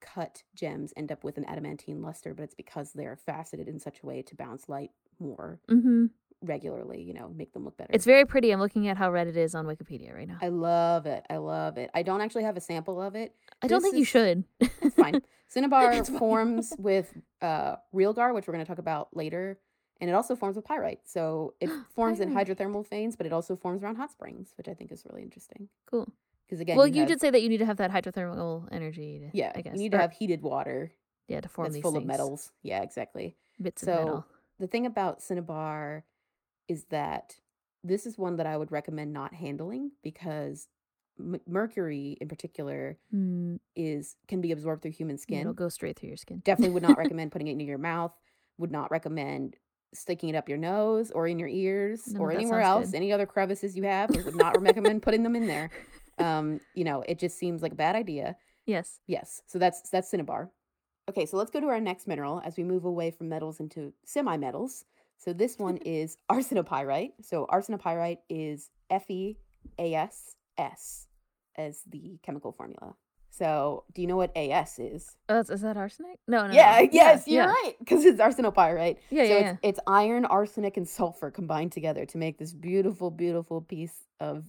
cut gems end up with an adamantine luster, but it's because they're faceted in such a way to bounce light more Mm-hmm. Regularly. You know, make them look better. It's very pretty. I'm looking at how red it is on Wikipedia right now. I love it. I love it. I don't actually have a sample of it. I don't this think you should. It's fine. Cinnabar It's fine. forms with uh, realgar, which we're going to talk about later, and it also forms with pyrite. So it forms in hydrothermal veins, but it also forms around hot springs, which I think is really interesting. Cool. Because again, well, you, you, have- did say that you need to have that hydrothermal energy. To, yeah, I guess you need to have heated water yeah to form that's these full of metals. Yeah, exactly. bits of So metal. the thing about cinnabar is that this is one that I would recommend not handling because m- mercury in particular Mm, is can be absorbed through human skin. it'll go straight through your skin. Definitely would not recommend putting it into your mouth. Would not recommend sticking it up your nose or in your ears None or anywhere else. good. Any other crevices you have, would not recommend putting them in there. Um, you know, it just seems like a bad idea. Yes. Yes, so that's that's cinnabar. Okay, so let's go to our next mineral as we move away from metals into semi-metals. So this one is arsenopyrite. So arsenopyrite is Fe AS the chemical formula. So do you know what AS is? Oh, is that arsenic? No, no. yeah, no. yes, you're yeah. right, because it's arsenopyrite. Yeah, so yeah, it's, yeah. it's iron, arsenic, and sulfur combined together to make this beautiful, beautiful piece of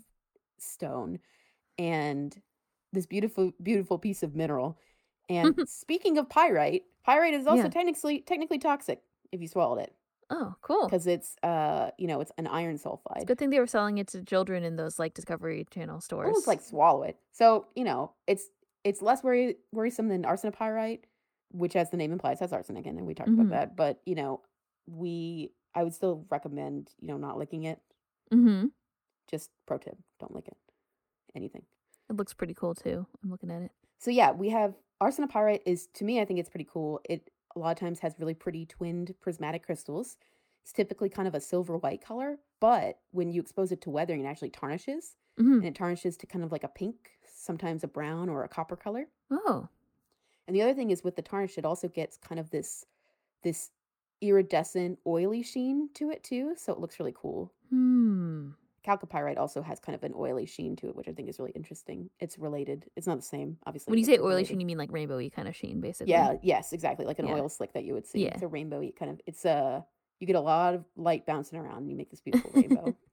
stone, and this beautiful, beautiful piece of mineral. And speaking of pyrite, pyrite is also Yeah. technically technically toxic if you swallowed it Oh, cool. because it's uh you know it's an iron It's a sulfide. good thing they were selling it to children in those like Discovery Channel stores. Almost like swallow it. So you know it's it's less worry, worrisome than arsenopyrite, which as the name implies has arsenic in it. We talked Mhm. about that, but you know we I would still recommend you know not licking it. Mm-hmm. Just pro tip, don't lick it. Anything. It looks pretty cool too. I'm looking at it. So yeah, we have arsenopyrite is to me I think it's pretty cool. It a lot of times has really pretty twinned prismatic crystals. It's typically kind of a silver white color, but when you expose it to weathering it actually tarnishes Mm-hmm. and it tarnishes to kind of like a pink, sometimes a brown or a copper color. Oh, And the other thing is with the tarnish it also gets kind of this this iridescent oily sheen to it too, so it looks really cool. hmm. Chalcopyrite also has kind of an oily sheen to it, which I think is really interesting. It's related. It's not the same, obviously. When you say oily related. sheen, you mean like rainbowy kind of sheen, basically. Yeah, yes, exactly. Like an Yeah. oil slick that you would see. Yeah. It's a rainbowy kind of it's a you get a lot of light bouncing around and you make this beautiful rainbow.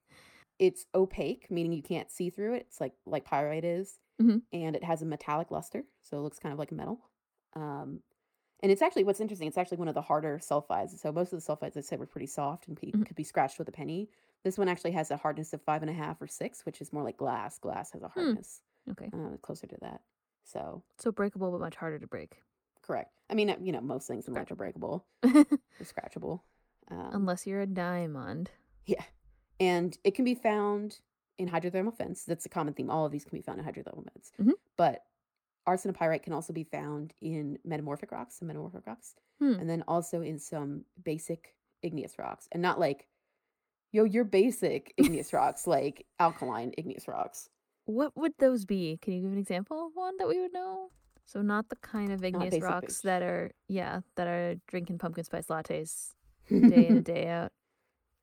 It's opaque, meaning you can't see through it. It's like like pyrite is. Mhm. And it has a metallic luster, so it looks kind of like a metal. Um and it's actually what's interesting, it's actually one of the harder sulfides. So most of the sulfides I said were pretty soft and pe- Mhm. could be scratched with a penny. This one actually has a hardness of five and a half or six, which is more like glass. Glass has a hardness Okay. uh, closer to that. So So breakable, but much harder to break. correct. I mean, uh, you know, most things in life are breakable. Scratchable. Um, Unless you're a diamond. yeah. And it can be found in hydrothermal vents. That's a common theme. All of these can be found in hydrothermal vents. Mhm. But arsenopyrite can also be found in metamorphic rocks, some metamorphic rocks, Hmm. and then also in some basic igneous rocks. And not like, yo, you're basic igneous rocks, like alkaline igneous rocks. What would those be? Can you give an example of one that we would know? So not the kind of igneous rocks that are yeah that are drinking pumpkin spice lattes day in and day out,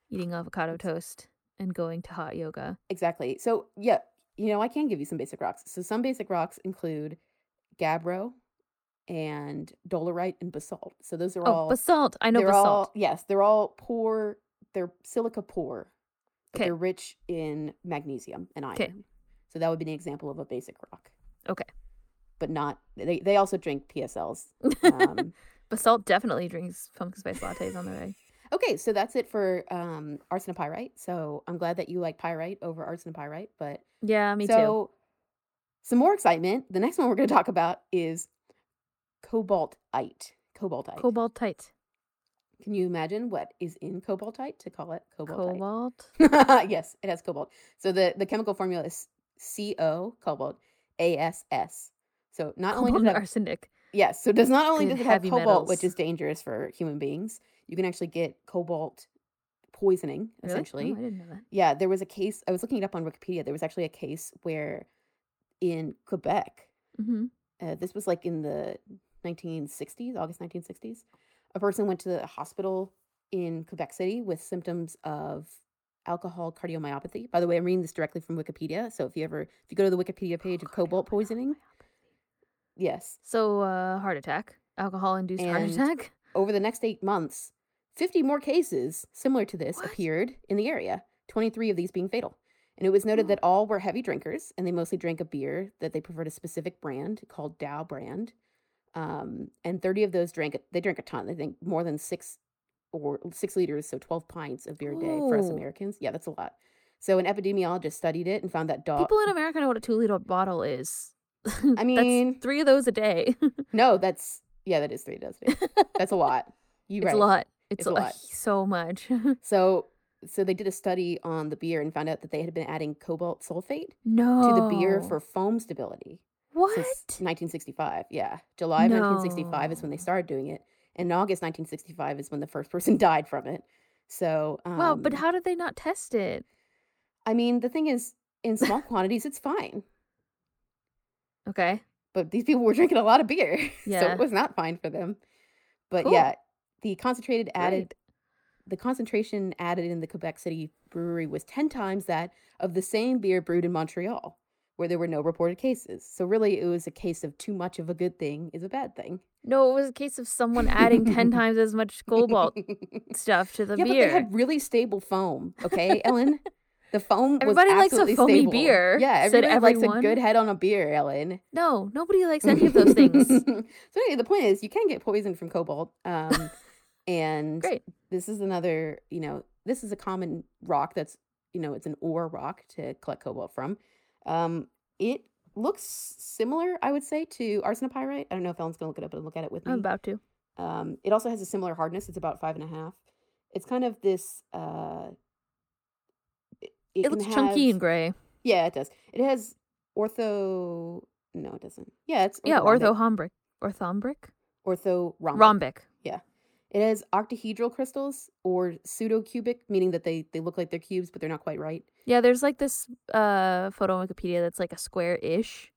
eating avocado toast and going to hot yoga. Exactly. So yeah, you know, I can give you some basic rocks. So some basic rocks include gabbro and dolerite and basalt. So those are Oh, all basalt. I know basalt. all yes, they're all poor. They're silica poor. But 'Kay. they're rich in magnesium and iron. 'Kay. So that would be an example of a basic rock. Okay. But not they they also drink PSLs. Um, Basalt definitely drinks pumpkin spice lattes on the way. okay, so that's it for um arsenopyrite. So I'm glad that you like pyrite over arsenopyrite, but Yeah, me too. so some more excitement. The next one we're going to talk about is cobaltite. Cobaltite. Cobaltite. Can you imagine what is in cobaltite to call it cobaltite? Cobalt. yes, it has cobalt. So the the chemical formula is CO cobalt ASS. So not only does have, arsenic. yes, so does not only does it have cobalt, which is dangerous for human beings, you can actually get cobalt poisoning Really? essentially. Oh, I didn't know that. Yeah, there was a case. I was looking it up on Wikipedia. There was actually a case where in Quebec, hmm uh, this was like in the 1960s, August 1960s, a person went to the hospital in Quebec City with symptoms of alcohol cardiomyopathy. By the way, I'm reading this directly from Wikipedia. So if you ever, if you go to the Wikipedia page of cobalt poisoning, yes, So, uh, heart attack, alcohol induced heart attack. over the next eight months, 50 more cases similar to this What? appeared in the area, 23 of these being fatal. And it was noted that all were heavy drinkers and they mostly drank a beer that they preferred a specific brand called Dow brand. Um, and 30 of those drank, they drank a ton. They think more than six or six liters, so 12 pints of beer a day for us Ooh. Americans. Yeah, that's a lot. So an epidemiologist studied it and found that dog. People in America know what a two liter bottle is. I mean- that's three of those a day. no, that's, yeah, that is three dozen. That's a lot. You right. It's a lot. It's, It's a a lot. So much. So so they did a study on the beer and found out that they had been adding cobalt sulfate no. to the beer for foam stability what? since 1965. Yeah, July of 1965 is when they started doing it, and August 1965 is when the first person died from it. So um, wow, but how did they not test it? I mean, the thing is, in small quantities, it's fine. Okay. But these people were drinking a lot of beer, so it was not fine for them. But Cool. yeah, the concentrated added Great. the concentration added in the Quebec City brewery was 10 times that of the same beer brewed in Montreal, where there were no reported cases. So, really, it was a case of too much of a good thing is a bad thing. No, it was a case of someone adding 10 times as much cobalt stuff to the yeah, but beer. they had really stable foam, okay, Ellen? The foam Everybody was likes a foamy stable. beer, Yeah, said everybody likes a good head on a beer, Ellen. No, nobody likes any of those things. so anyway, the point is, you can get poisoned from cobalt. Um, and Great. this is another, you know, this is a common rock that's, you know, it's an ore rock to collect cobalt from. Um, it looks similar, I would say, to arsenopyrite. I don't know if Ellen's gonna look it up and look at it with me. I'm about to. Um, it also has a similar hardness. It's about five and a half. It's kind of this. Uh, it, It, looks chunky and gray. Yeah, it does. It has ortho. No, it doesn't. Yeah, it's Yeah, orthorhombic. Orthorhombic. Rhombic. Yeah. It has octahedral crystals or pseudocubic, meaning that they they look like they're cubes, but they're not quite right. Yeah, there's like this uh photo on Wikipedia that's like a square-ish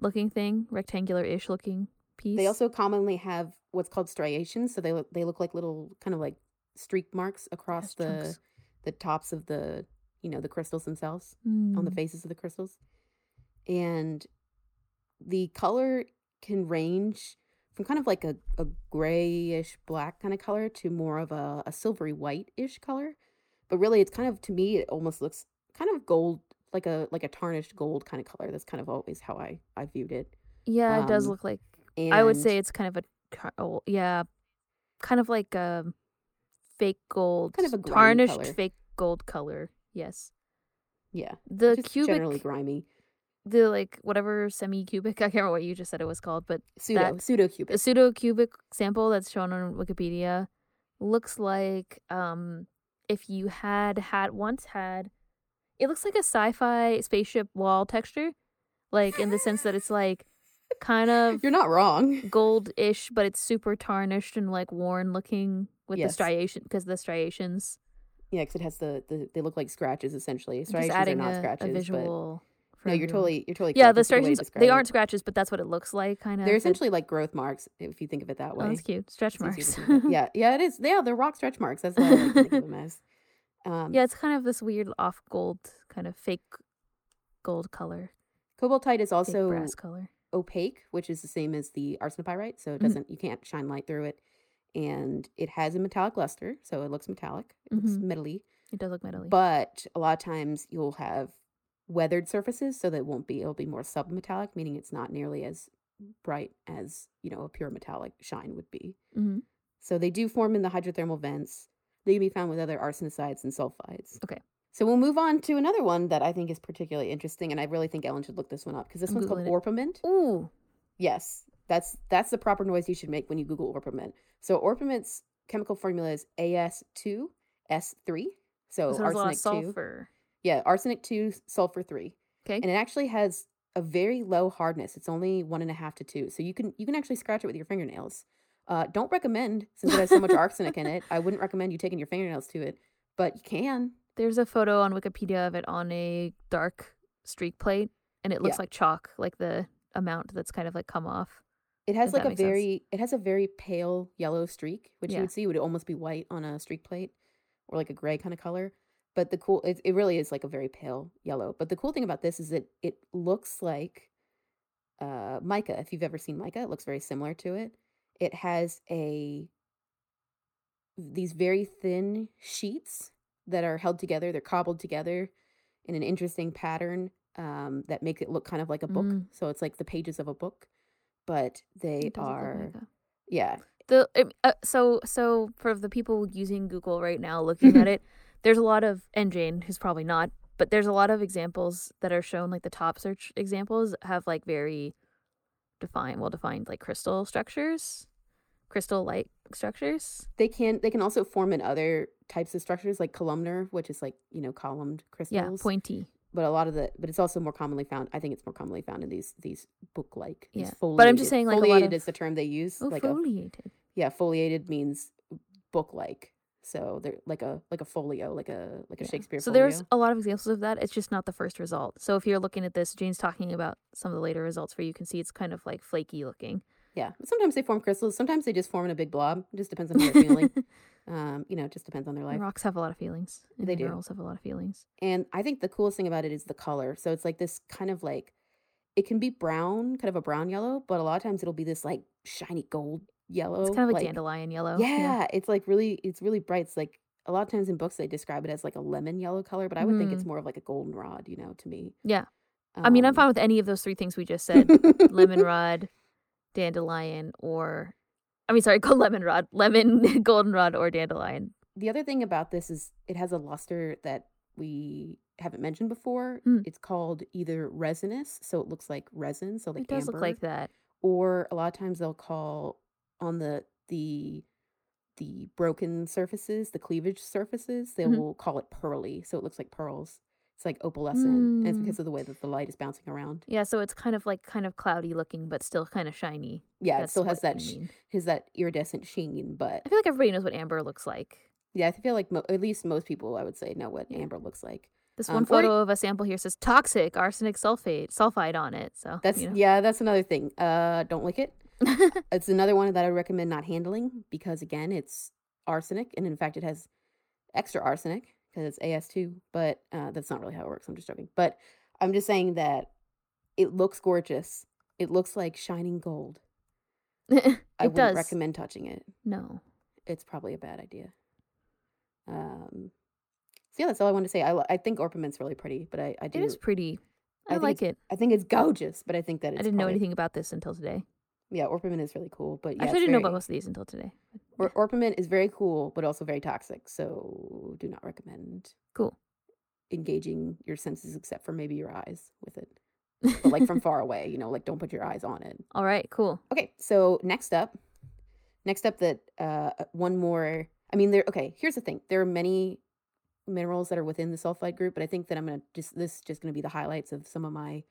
looking thing, rectangular-ish looking piece. They also commonly have what's called striations, so they look they look like little kind of like streak marks across the chunks. the tops of the you know the crystals themselves. on the Mm. faces of the crystals. And the color can range from kind of like a, a grayish black kind of color to more of a, a silvery white-ish color. But really it's kind of to me it almost looks kind of gold like a like a tarnished gold kind of color. That's kind of always how I I viewed it. Yeah, it does um, look like I would say it's kind of a oh, yeah, kind of like a fake gold, Kind of a tarnished color. fake gold color. Yes, yeah, the just cubic, generally grimy. the like whatever semi-cubic. I can't remember what you just said it was called, but Pseudo pseudo cubic. pseudo cubic sample that's shown on Wikipedia looks like um if you had had once had it looks like a sci-fi spaceship wall texture, like in the sense that it's like kind of You're not wrong. gold-ish, but it's super tarnished and like worn looking with Yes. the striation because the striations. Yeah, because it has the, the they look like scratches essentially. Just Striations adding are not a, scratches, a visual for No, you're everyone. totally you're totally Yeah, the That's a good way to striations describe they aren't scratches, but that's what it looks like, kind of. They're essentially like growth marks if you think of it that oh, way. that's cute. Stretch marks. to think of it. yeah, yeah, it is. Yeah, they're rock stretch marks. That's what I like to think of them as. Um, yeah, it's kind of this weird off gold, kind of fake gold color, Cobaltite is fake also brass color. opaque, which is the same as the arsenopyrite, so it Mhm. doesn't you can't shine light through it, and it has a metallic luster, so it looks metallic. It looks Mhm. metally, It does look metally. but a lot of times you'll have weathered surfaces so that it won't be it'll be more submetallic meaning it's not nearly as bright as you know a pure metallic shine would be. Mm-hmm. so they do form in the hydrothermal vents. They can be found with other arsenicides and sulfides. Okay. So we'll move on to another one that i think is particularly interesting and i really think ellen should look this one up because this I'm one's Googling called orpiment. Ooh. Yes. That's that's the proper noise you should make when you google orpiment. So orpiment's chemical formula is as2s3 so arsenic 2 yeah, arsenic two, sulfur three, Okay. and it actually has a very low hardness. It's only one and a half to two, so you can you can actually scratch it with your fingernails. Uh, don't recommend since it has so much arsenic in it. I wouldn't recommend you taking your fingernails to it, but you can. There's a photo on Wikipedia of it on a dark streak plate, and it looks Yeah. like chalk, like the amount that's kind of like come off. It has like a makes sense. very it has a very pale yellow streak, which Yeah. you would see would almost be white on a streak plate or like a gray kind of color. But the cool it, it really is like a very pale yellow. But the cool thing about this is that it looks like uh mica. If you've ever seen mica, it looks very similar to it. It has a these very thin sheets that are held together. They're cobbled together in an interesting pattern um, that make it look kind of like a book. Mm. So it's like the pages of a book, but they look like are yeah. the uh, so so for the people using Google right now looking at it, there's a lot of and Jane who's probably not, but there's a lot of examples that are shown like the top search examples have like very defined, well defined like crystal structures, crystal like structures. They can they can also form in other types of structures like columnar, which is like you know columned crystals. Yeah, pointy. but a lot of the but it's also more commonly found. I think it's more commonly found in these these book like Yeah, these but I'm just saying, like, a lot foliated of- is the term they use. Oh, like a foliated. yeah, foliated means book like. So they're like a like a folio, like a like a Yeah. Shakespeare So folio. there's a lot of examples of that. It's just not the first result. So if you're looking at this, Jane's talking about some of the later results where you can see it's kind of like flaky looking. Yeah, but sometimes they form crystals. Sometimes they just form in a big blob. It just depends on how they're feeling. Um, you know, it just depends on their life. Rocks have a lot of feelings. They do. Minerals have a lot of feelings. And I think the coolest thing about it is the color. So it's like this kind of like it can be brown, kind of a brown yellow, but a lot of times it'll be this like shiny gold yellow. It's kind of like, dandelion yellow. Yeah, it's like really it's really bright. It's like a lot of times in books they describe it as like a lemon yellow color, but I would think it's Mm. more of like a goldenrod, you know, to me. Yeah. I mean, I'm Um, fine with any of those three things we just said lemonrod, dandelion, or. I mean, sorry, go lemonrod, lemon, goldenrod, or dandelion. the other thing about this is it has a luster that we haven't mentioned before. Mm. It's called either resinous, so it looks like resin, so like it does amber, look like that. or a lot of times they'll call on the the the broken surfaces, the cleavage surfaces, they Mhm. will call it pearly, so it looks like pearls. It's like opalescent, and it's Mm. because of the way that the light is bouncing around. Yeah, so it's kind of like kind of cloudy looking, but still kind of shiny. Yeah, it still has that sh- has that iridescent sheen, but I feel like everybody knows what amber looks like. yeah, I feel like mo- at least most people, I would say, know what Yeah. amber looks like. This Um, one or- photo of a sample here says toxic arsenic sulfate sulfide on it. So That's you know. yeah, that's another thing. Uh, don't lick it. It's another one that I recommend not handling because again, it's arsenic, and in fact, it has extra arsenic because it's AS2. But uh, that's not really how it works. I'm just joking. But I'm just saying that it looks gorgeous. It looks like shining gold. I wouldn't does. recommend touching it. No. It's probably a bad idea. Um, so yeah, that's all I wanted to say. I I think orpiment's really pretty, but I I do It is pretty. I, I like it. I think it's gorgeous, but I think that it's I didn't know anything about this until today. Yeah, orpiment is really cool, but yeah, Actually, I it's didn't know about most of these until today. Or, orpiment is very cool, but also very toxic. So do not recommend Cool. engaging your senses except for maybe your eyes with it. But like from far away, you know, like don't put your eyes on it. All right, cool. Okay, so next up, next up that uh one more. I mean, there. Okay, here's the thing. There are many minerals that are within the sulfide group, but I think that I'm gonna just this is just gonna be the highlights of some of my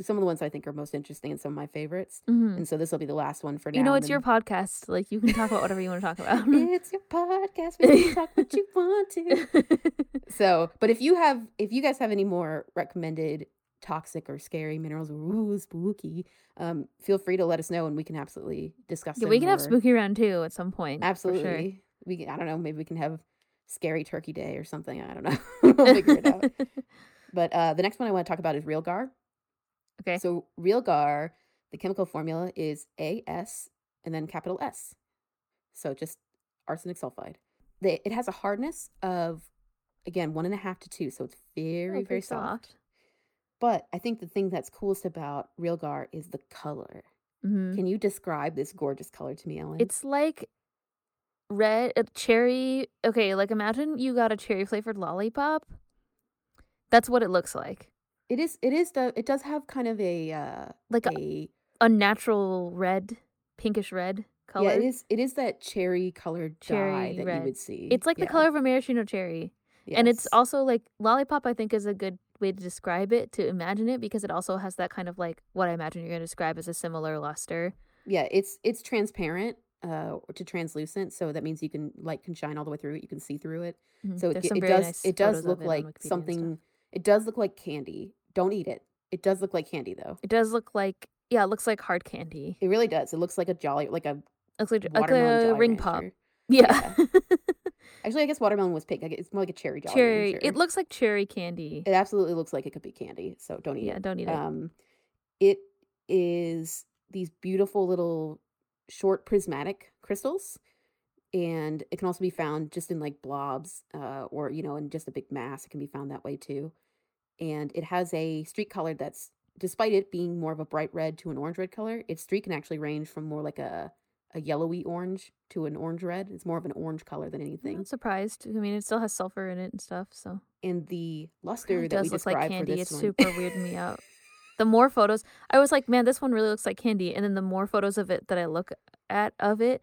some of the ones I think are most interesting and some of my favorites. hmm And so this will be the last one for now. You know, it's your podcast. Like you can talk about whatever you want to talk about. it's your podcast. where can talk what you want to. So, but if you have, if you guys have any more recommended toxic or scary minerals, ooh, spooky, um, feel free to let us know and we can absolutely discuss Yeah, we can have spooky round too at some point. for sure. Absolutely. We can, I don't know, maybe we can have scary turkey day or something. I don't know. we'll figure it out. But uh, the next one I want to talk about is realgar. Okay. So realgar, the chemical formula is AS and then capital S. So just arsenic sulfide. They, it has a hardness of again one and a half to two, so it's very Oh, very pretty soft. But I think the thing that's coolest about realgar is the color. hmm Can you describe this gorgeous color to me, Ellen? It's like red uh, cherry. Okay, like imagine you got a cherry flavored lollipop. That's what it looks like. It is it is the it does have kind of a uh Like a, a a natural red, pinkish red color. yeah it is it is that cherry colored dye Cherry that red. you would see. It's like the color of a maraschino cherry. And it's also like lollipop, I think, is a good way to describe it, to imagine it, because it also has that kind of like what I imagine you're going to describe as a similar luster. yeah it's it's transparent uh to translucent so that means you can light can shine all the way through it you can see through it Mhm. so it, There's it does nice it does look it like something it does look like candy don't eat it it does look like candy though It does look like, yeah, it looks like hard candy. it really does it looks like a jolly like a looks like, like watermelon a jolly ring pop. rancher Yeah. actually i guess watermelon was pink it's more like a cherry jolly cherry. rancher. It looks like cherry candy. it absolutely looks like it could be candy so don't eat yeah, it don't eat it. um it is these beautiful little short prismatic crystals and it can also be found just in like blobs uh, or you know in just a big mass it can be found that way too and it has a streak color that's despite it being more of a bright red to an orange red color its streak can actually range from more like a a yellowy orange to an orange red it's more of an orange color than anything. I'm surprised. I mean, it still has sulfur in it and stuff, so and the it luster really that we does look like for candy. this It's one super weirding me out. The more photos, I was like, man, this one really looks like candy. And then the more photos of it that I look at of it,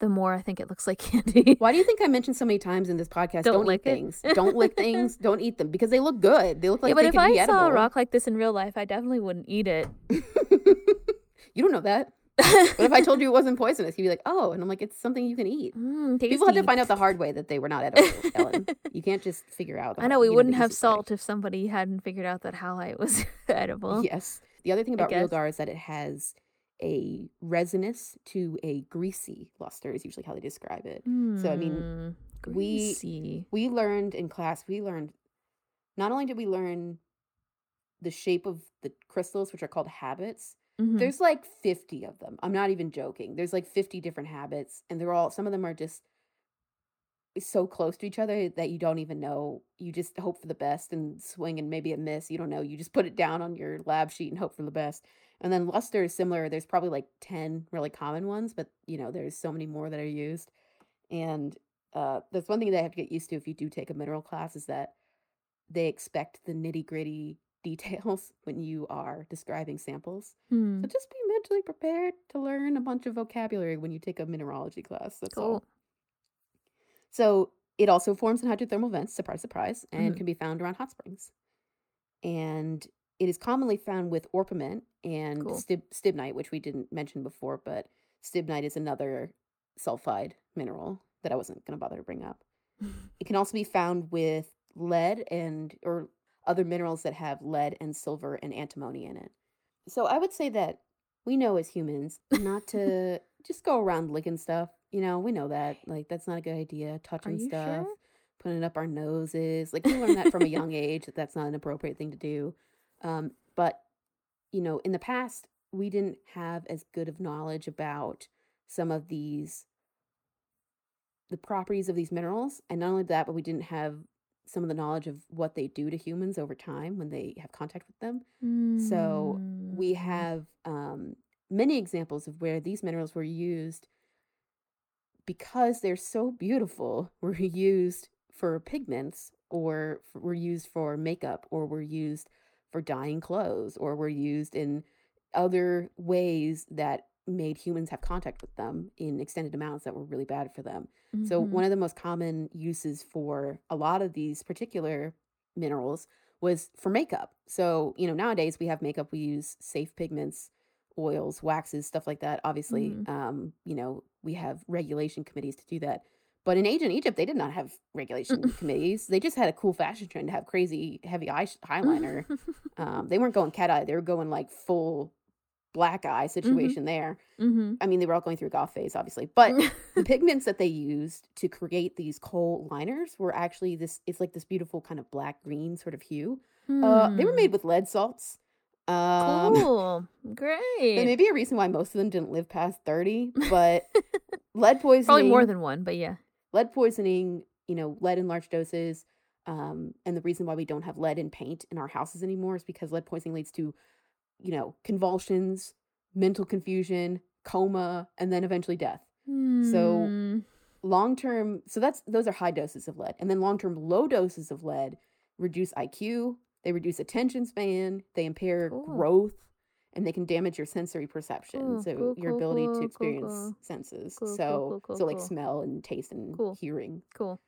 the more I think it looks like candy. Why do you think I mentioned so many times in this podcast? Don't Don't, lick things. Don't lick things. Don't eat them because they look good. They look like yeah, but if I saw a rock like this in real life, I definitely wouldn't eat it. you don't know that. What if I told you it wasn't poisonous? You'd be like, "Oh," and I'm like, "It's something you can eat." Mm, People had to find out the hard way that they were not edible, Ellen. You can't just figure out. I know we you wouldn't have way. salt if somebody hadn't figured out that halite was edible. Yes. The other thing about realgar is that it has a resinous to a greasy luster. Is usually how they describe it. So, I mean, Mm, we- greasy. we learned in class we learned not only did we learn the shape of the crystals which are called habits Mhm. there's like 50 of them i'm not even joking there's like 50 different habits and they're all some of them are just so close to each other that you don't even know you just hope for the best and swing and maybe a miss you don't know you just put it down on your lab sheet and hope for the best and then luster is similar there's probably like 10 really common ones but you know there's so many more that are used and uh, that's one thing that I have to get used to if you do take a mineral class is that they expect the nitty gritty details when you are describing samples. Hmm, So just be mentally prepared to learn a bunch of vocabulary when you take a mineralogy class. That's all. Cool. So it also forms in hydrothermal vents, surprise, surprise, and Mhm. can be found around hot springs. And it is commonly found with orpiment and Cool. stib- stibnite, which we didn't mention before, but stibnite is another sulfide mineral that I wasn't going to bother to bring up. It can also be found with lead and or other minerals that have lead and silver and antimony in it. So I would say that we know as humans not to just go around licking stuff. You know, we know that like that's not a good idea. Touching stuff, sure? putting it up our noses. Like we learn that from a young age that that's not an appropriate thing to do. Um, but you know, in the past, we didn't have as good of knowledge about some of these the properties of these minerals and not only that but we didn't have some of the knowledge of what they do to humans over time when they have contact with them so we Mm. have um, many examples of where these minerals were used because they're so beautiful were used for pigments or f- were used for makeup or were used for dyeing clothes or were used in other ways that made humans have contact with them in extended amounts that were really bad for them so Mhm. one of the most common uses for a lot of these particular minerals was for makeup. So, you know, nowadays we have makeup, we use safe pigments, oils, waxes, stuff like that. Obviously, Mhm. um, you know, we have regulation committees to do that. But in ancient Egypt, they did not have regulation committees. They just had a cool fashion trend to have crazy heavy eye eyeliner. um, they weren't going cat eye; they were going like full black eye situation there. mm-hmm. I mean, they were all going through a goth phase, obviously, but the pigments that they used to create these kohl liners were actually this. It's like this beautiful kind of black green sort of hue. Uh, they were made with lead salts. Um, cool. There Great. may be a reason why most of them didn't live past 30, but lead poisoning. Probably more than one, but yeah. Lead poisoning, you know, lead in large doses. Um, and the reason why we don't have lead in paint in our houses anymore is because lead poisoning leads to, you know, convulsions, mental confusion, coma, and then eventually death. So- Hmm. Long term, so that's those are high doses of lead. And then long term low doses of lead reduce IQ, they reduce attention span, they impair Cool. growth, and they can damage your sensory perception. So cool, your ability cool, to experience cool. senses. So so like smell and taste and hearing. cool.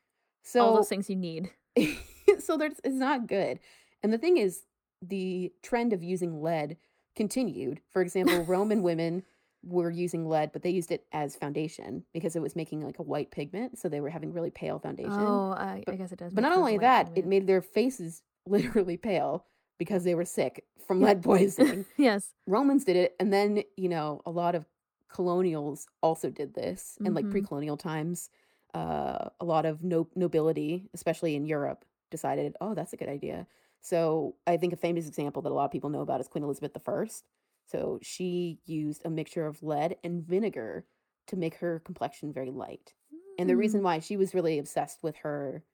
So All those things you need. so there's it's not good. And the thing is, the trend of using lead continued. For example, Roman women were using lead, but they used it as foundation because it was making like a white pigment, so they were having really pale foundation. Oh, I, But- I guess it does. but not only that, it made their faces literally pale because they were sick from lead poisoning. yes. Romans did it, and then you know a lot of colonials also did this, and like Mhm. pre-colonial times, uh, a lot of no- nobility, especially in Europe, decided, oh, that's a good idea. So I think a famous example that a lot of people know about is Queen Elizabeth I. So she used a mixture of lead and vinegar to make her complexion very light. And the Mm. reason why she was really obsessed with her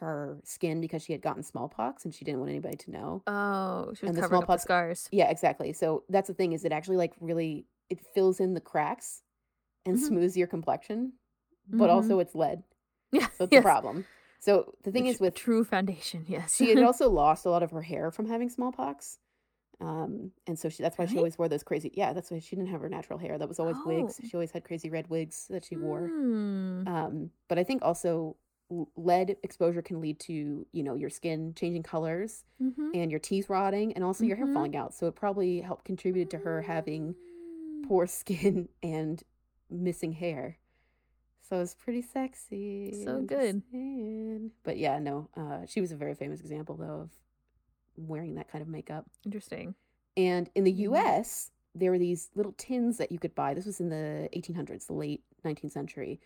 her skin because she had gotten smallpox and she didn't want anybody to know. Oh, she was and the covering up the smallpox- scars. Yeah, exactly. So that's the thing is it actually like really it fills in the cracks and Mhm. smooths your complexion, but Mhm. also it's lead. Yeah. So it's yes. a problem. So the thing Which- is with true foundation. Yes. she had also lost a lot of her hair from having smallpox. Um, and so she that's why she always wore those crazy yeah, that's why she didn't have her natural hair. That was always wigs. Oh. She always had crazy red wigs that she wore. Hmm. Um, but I think also lead exposure can lead to, you know, your skin changing colors Mhm. and your teeth rotting and also your hair Mhm. falling out. So it probably helped contributed to her having Mm. poor skin and missing hair. So it's pretty sexy. So good. But yeah, no, uh, she was a very famous example though of wearing that kind of makeup. Interesting. And in the Mhm. US, there were these little tins that you could buy. This was in the 1800s, the late 19th century.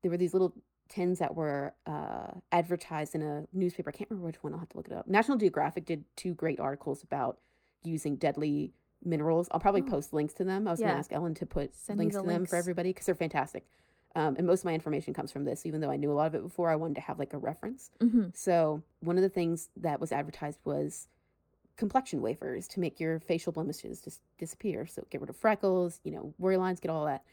There were these little tins that were uh, advertised in a newspaper. I can't remember which one. I'll have to look it up. National Geographic did two great articles about using deadly minerals. I'll probably Oh. post links to them. I was going to ask Ellen to put Send links the to them for everybody because they're fantastic. Um, and most of my information comes from this, even though I knew a lot of it before. I wanted to have like a reference. hmm So one of the things that was advertised was complexion wafers to make your facial blemishes just disappear. So get rid of freckles, you know, worry lines, get all that.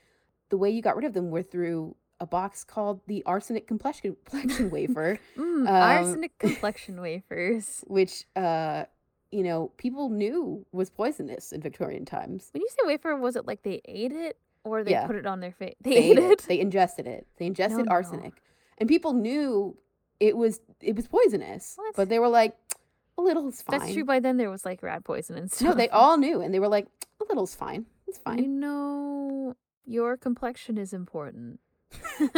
The way you got rid of them were through a box called the arsenic complexion, complexion wafer, Mm, Um, arsenic complexion wafers. which uh, you know, people knew was poisonous in Victorian times. When you say wafer, was it like they ate it or they Yeah. put it on their face? They, They ate it. They ingested it. They ingested no. arsenic. And people knew it was it was poisonous. What? But they were like, a little's fine. That's true. By then, there was like rat poison and stuff. No, they all knew, and they were like, "A little's fine. It's fine. You know, your complexion is important.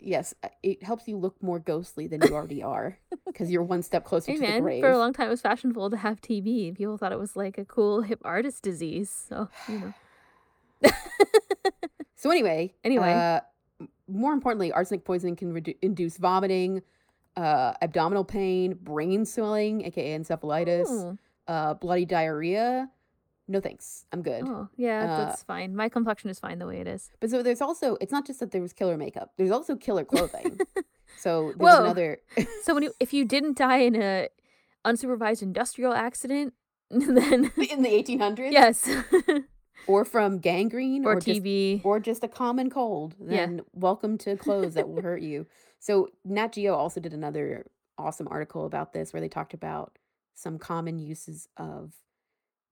Yes, uh, it helps you look more ghostly than you already are, because you're one step closer hey to the man, grave. for a long time it was fashionable to have TB. People thought it was like a cool hip artist disease. So you know. so anyway, Anyway. uh, more importantly, arsenic poisoning can redu- induce vomiting, uh, abdominal pain, brain swelling, aka encephalitis, Oh, uh, bloody diarrhea. No thanks, I'm good. oh, yeah, Uh, that's fine. My complexion is fine the way it is. But so there's also, it's not just that there was killer makeup. There's also killer clothing. so there's Whoa. another. So when you, if you didn't die in a unsupervised industrial accident, then in the 1800s. yes, or from gangrene or, or, just TB. or just a common cold, Yeah. then welcome to clothes that will hurt you. So Nat Geo also did another awesome article about this where they talked about some common uses of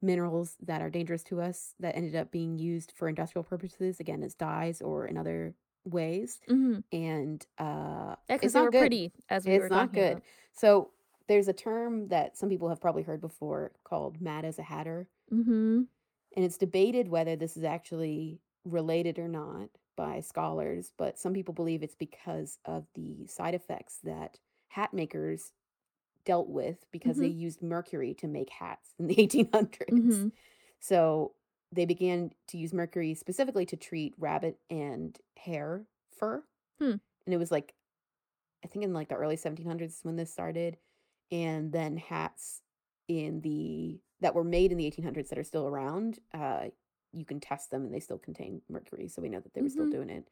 minerals that are dangerous to us that ended up being used for industrial purposes again as dyes or in other ways hmm and uh Yeah, it's not good. pretty, as we were it's not good about. so there's a term that some people have probably heard before called mad as a hatter Mm-hmm. and it's debated whether this is actually related or not by scholars, but some people believe it's because of the side effects that hat makers dealt with because they Mhm. used mercury to make hats in the 1800s. Mhm. So they began to use mercury specifically to treat rabbit and hare fur. Hmm. And it was like, I think in like the early 1700s when this started. And then hats in the that were made in the 1800s that are still around, uh, you can test them and they still contain mercury. So we know that they were still Mhm. doing it.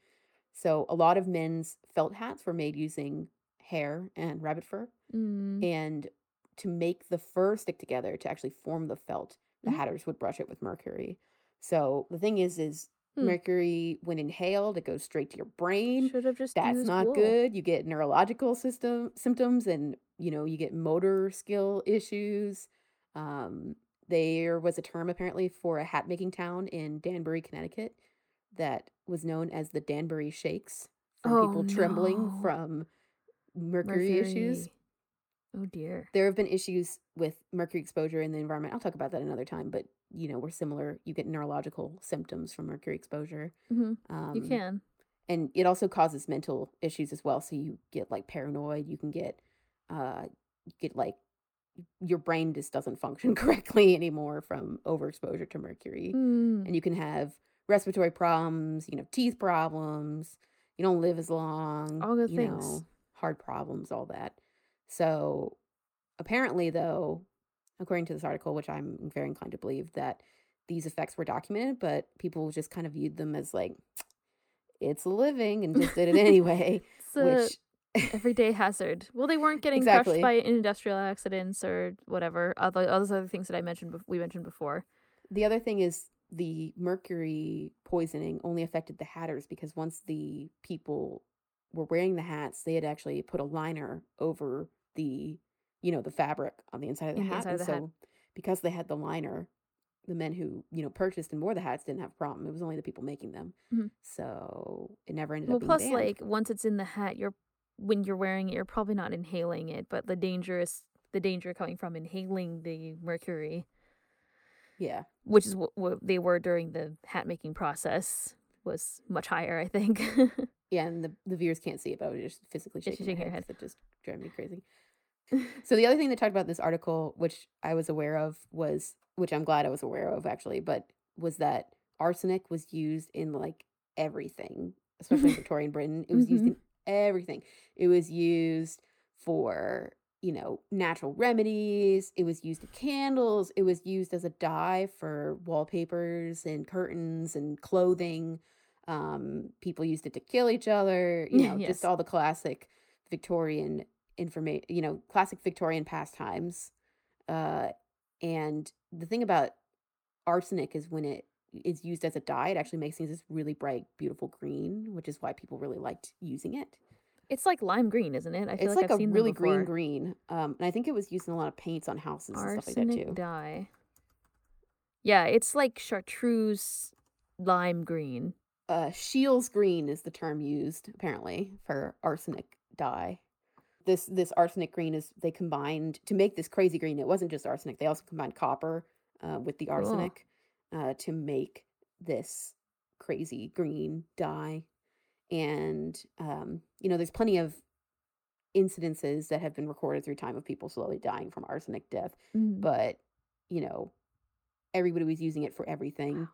So a lot of men's felt hats were made using hare and rabbit fur. Mm. And to make the fur stick together to actually form the felt, the Mhm. hatters would brush it with mercury. So the thing is, is Hmm. mercury when inhaled, it goes straight to your brain. Should have just That's not wool. good. You get neurological system symptoms, and you know you get motor skill issues. Um, there was a term apparently for a hat making town in Danbury, Connecticut, that was known as the Danbury Shakes from Oh people trembling no. from mercury issues Oh dear. there have been issues with mercury exposure in the environment. I'll talk about that another time, but you know, we're similar. You get neurological symptoms from mercury exposure. hmm You Um, can. and it also causes mental issues as well. So you get like paranoid, you can get uh you get like your brain just doesn't function correctly anymore from overexposure to mercury. Mm. And you can have respiratory problems, you know, teeth problems, you don't live as long, All good you things. know, heart problems, all that. So apparently though, according to this article, which I'm very inclined to believe that these effects were documented, but people just kind of viewed them as like it's a living and just did it anyway, which everyday hazard. Well, they weren't getting Exactly. crushed by industrial accidents or whatever. Other all those other things that I mentioned. We mentioned before. The other thing is the mercury poisoning only affected the hatters because once the people were wearing the hats, they had actually put a liner over the, you know, the fabric on the inside of the the hat. inside And the hat. so because they had the liner, the men who, you know, purchased and wore the hats didn't have a problem. It was only the people making them. Mhm. So it never ended Well, up being plus, banned. like once it's in the hat, you're when you're wearing it, you're probably not inhaling it, but the dangerous the danger coming from inhaling the mercury, yeah. which is what, what they were during the hat making process, was much higher. I think. Yeah, and the, the viewers can't see it, but I was just physically Just shaking my shaking your head it just drove me crazy. So the other thing they talked about in this article, which I was aware of, was which I'm glad I was aware of actually, but was that arsenic was used in like everything, especially in Victorian Britain. It was used Mhm. in everything. It was used for you know natural remedies. It was used in candles. It was used as a dye for wallpapers and curtains and clothing. Um, people used it to kill each other. You know, Yes. just all the classic Victorian information. You know, classic Victorian pastimes. Uh, and the thing about arsenic is when it is used as a dye, it actually makes things this really bright, beautiful green, which is why people really liked using it. it's like lime green, isn't it? I feel It's like, like, I've a really green green. Um, and I think it was used in a lot of paints on houses and stuff like that Arsenic too. dye. Yeah, it's like chartreuse lime green. Uh, Scheele's green is the term used apparently for arsenic dye. This this arsenic green is they combined to make this crazy green. It wasn't just arsenic; they also combined copper uh, with the arsenic uh, to make this crazy green dye. And um, you know, there's plenty of incidences that have been recorded through time of people slowly dying from arsenic death. Mhm. But you know, everybody was using it for everything.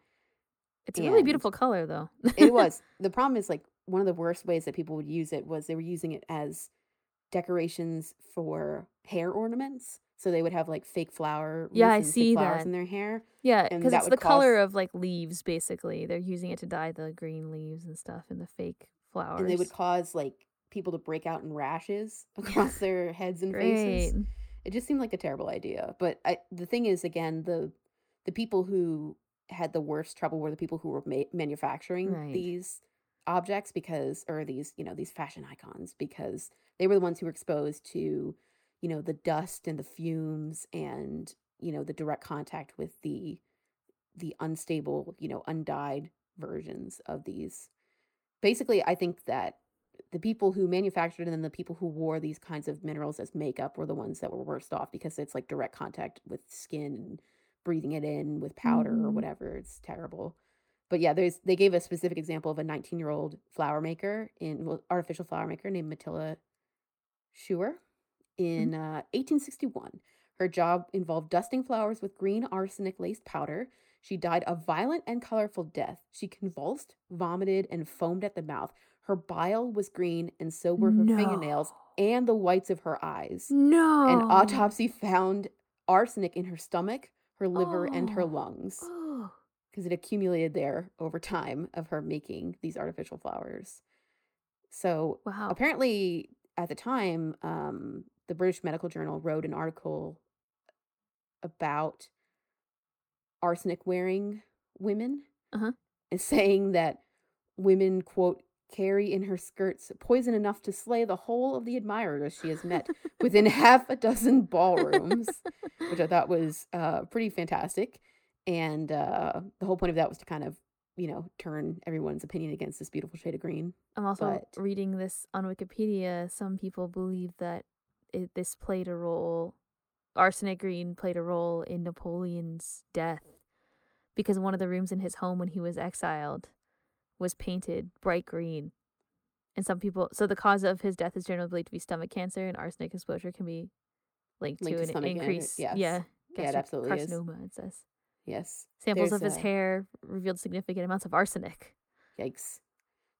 It's a really beautiful color, though. it was the problem is like one of the worst ways that people would use it was they were using it as decorations for hair ornaments so they would have like fake flower Yeah, I see flowers that. in their hair Yeah, because it's the color of like leaves, basically. They're using it to dye the green leaves and stuff and the fake flowers. and they would cause like people to break out in rashes across their heads and faces it just seemed like a terrible idea but I, the thing is again the the people who had the worst trouble were the people who were ma- manufacturing Right. these objects because or these you know these fashion icons because they were the ones who were exposed to you know the dust and the fumes and you know the direct contact with the the unstable you know undyed versions of these basically i think that the people who manufactured and then the people who wore these kinds of minerals as makeup were the ones that were worst off because it's like direct contact with skin and breathing it in with powder or Mhm. whatever it's terrible but yeah, there's they gave a specific example of a 19 year old flower maker in well, artificial flower maker named Matilda Scheurer in uh, 1861. Her job involved dusting flowers with green arsenic laced powder. She died a violent and colorful death. She convulsed, vomited, and foamed at the mouth. Her bile was green, and so were her fingernails and the whites of her eyes. No. An autopsy found arsenic in her stomach, her liver, and her Oh. lungs Oh. because it accumulated there over time of her making these artificial flowers. So Wow. apparently, at the time, um, the British Medical Journal wrote an article about arsenic wearing women Uh-huh. and saying that women, quote, carry in her skirts poison enough to slay the whole of the admirers she has met within half a dozen ballrooms, which I thought was uh, pretty fantastic. And uh, the whole point of that was to kind of, you know, turn everyone's opinion against this beautiful shade of green. I'm also but- reading this on Wikipedia. Some people believe that it, this played a role, arsenic green played a role in Napoleon's death because one of the rooms in his home when he was exiled was painted bright green. And some people, so the cause of his death is generally believed to be stomach cancer, and arsenic exposure can be linked, Linked to an cancer, increase. yes. Yeah, Yeah, it absolutely is. carcinoma. It says Yes. samples of There's his a- hair revealed significant amounts of arsenic. Yikes.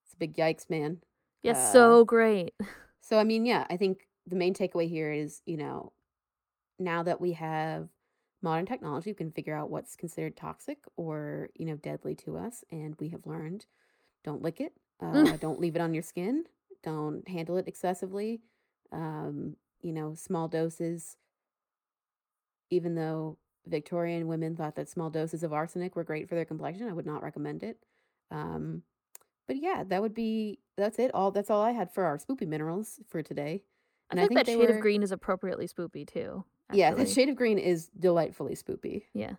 It's a big yikes, man. Yes, Uh, so great. So I mean, yeah, I think the main takeaway here is, you know, now that we have modern technology, we can figure out what's considered toxic or, you know, deadly to us. And we have learned don't lick it, uh, don't leave it on your skin, don't handle it excessively. Um, you know, small doses, even though Victorian women thought that small doses of arsenic were great for their complexion, I would not recommend it. Um, but yeah, that would be that's it. All that's all I had for our spoopy minerals for today. And I And think that shade were- of green is appropriately spoopy too. Yeah, the shade of green is delightfully spoopy. Yeah.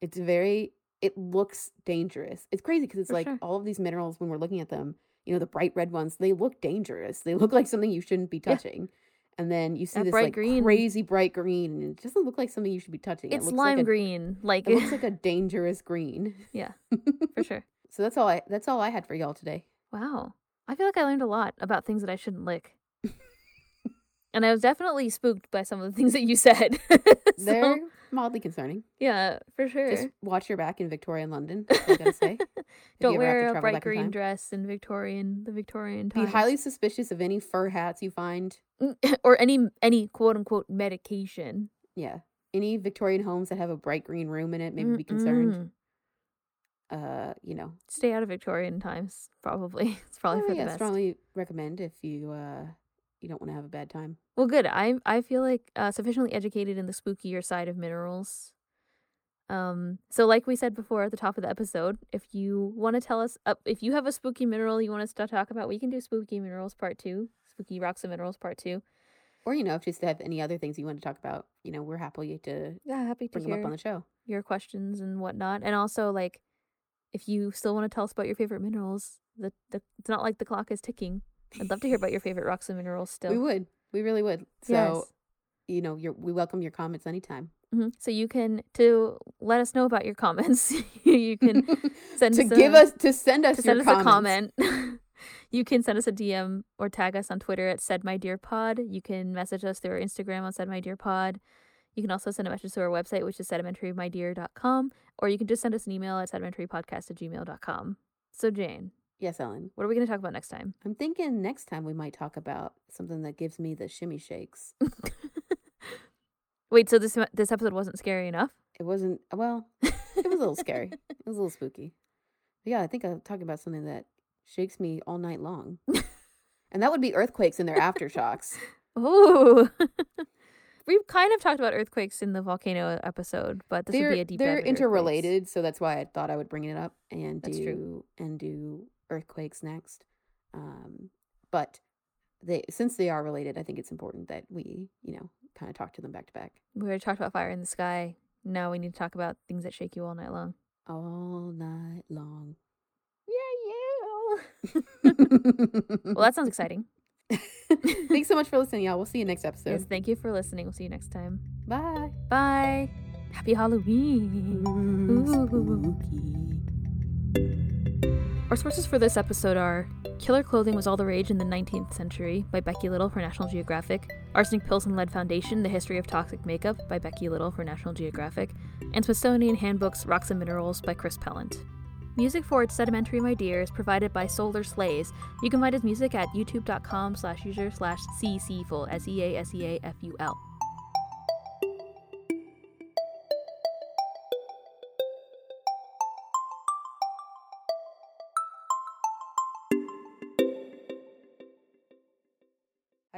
It's very it looks dangerous. It's crazy because it's For like sure. all of these minerals when we're looking at them, you know, the bright red ones, they look dangerous. They look like something you shouldn't be Yeah. touching. And then you see That this bright like green- crazy bright green and it doesn't look like something you should be touching. It's it looks lime like a, green, like It looks like a dangerous green. yeah, for sure. So that's all I that's all I had for y'all today. Wow, I feel like I learned a lot about things that I shouldn't lick, and I was definitely spooked by some of the things that you said. So, They're mildly concerning. yeah, for sure. Just watch your back in Victorian London. I gotta say. Don't ever have to wear a bright in green dress in Victorian, the Victorian Be highly suspicious of any fur hats you find. or any any quote unquote medication. Yeah. Any Victorian homes that have a bright green room in it, maybe be concerned. Uh, you know. Stay out of Victorian times. Probably it's probably Oh, for yeah, the best. strongly recommend if you uh you don't want to have a bad time. Well, good. I I feel like uh, sufficiently educated in the spookier side of minerals. Um, so like we said before at the top of the episode, if you want to tell us, uh, if you have a spooky mineral you want us to talk about, we can do spooky minerals part two, spooky rocks and minerals part two. Or you know, if you just have any other things you want to talk about, you know, we're happy to Yeah, happy to bring them up on the show. your questions and whatnot, and also like if you still want to tell us about your favorite minerals, the, the it's not like the clock is ticking. I'd love to hear about your favorite rocks and minerals still. We would. We really would. So, Yes. you know, you're we welcome your comments anytime. Mhm. So you can to let us know about your comments. you can send to us give a- us to send us to your send us comments. a comment. you can send us a DM or tag us on Twitter at said my dear pod. You can message us through our Instagram on said my dear pod. You can also send a message to our website, which is sedimentarymydear.com, or you can just send us an email at sedimentarypodcast at gmail.com. So Jane, Yes, Ellen. what are we going to talk about next time? I'm thinking next time we might talk about something that gives me the shimmy shakes. Wait, so this this episode wasn't scary enough? It wasn't uh, well, it was a little scary. It was a little spooky. But yeah, I think I'm talking about something that shakes me all night long. and that would be earthquakes and their aftershocks. Ooh. We've kind of talked about earthquakes in the volcano episode, but this they're would be a deep they're dive into earthquakes. interrelated, so that's why I thought I would bring it up and That's do true. and do earthquakes next. Um, but they since they are related, I think it's important that we, you know, kind of talk to them back to back We already talked about fire in the sky. Now we need to talk about things that shake you all night long. all night long. Yeah, yeah. Well, that sounds exciting. Thanks so much for listening, y'all. We'll see you next episode. Yes, thank you for listening. We'll see you next time. Bye. Bye. Happy Halloween. Ooh. Our sources for this episode are Killer Clothing Was All the Rage in the 19th Century by Becky Little for National Geographic, Arsenic Pills and Lead Foundation The History of Toxic Makeup by Becky Little for National Geographic, and Smithsonian Handbooks Rocks and Minerals by Chris Pellant. Music for It's Sedimentary My Dear is provided by Solar Slays. You can find his music at youtube.com slash user slash seaseaful, S-E-A-S-E-A-F-U-L.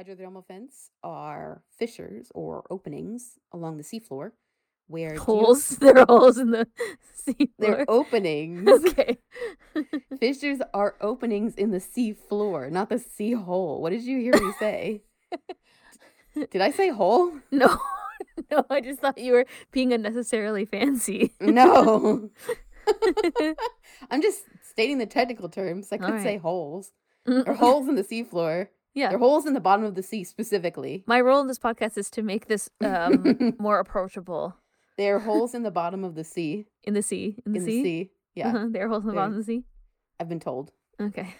Hydrothermal vents are fissures or openings along the seafloor where Holes. there are holes in the sea they're openings. Okay. Fissures are openings in the seafloor, not the sea hole. What did you hear me say? did I say hole? no, no, I just thought you were being unnecessarily fancy. No. I'm just stating the technical terms. I could All say holes. or holes in the seafloor. Yeah. There are holes in the bottom of the sea specifically. My role in this podcast is to make this um, more approachable There are holes in the bottom of the sea. in the sea. In the sea. in sea. the sea. Yeah, Uh-huh, There are holes in the bottom of the sea. I've been told. Okay.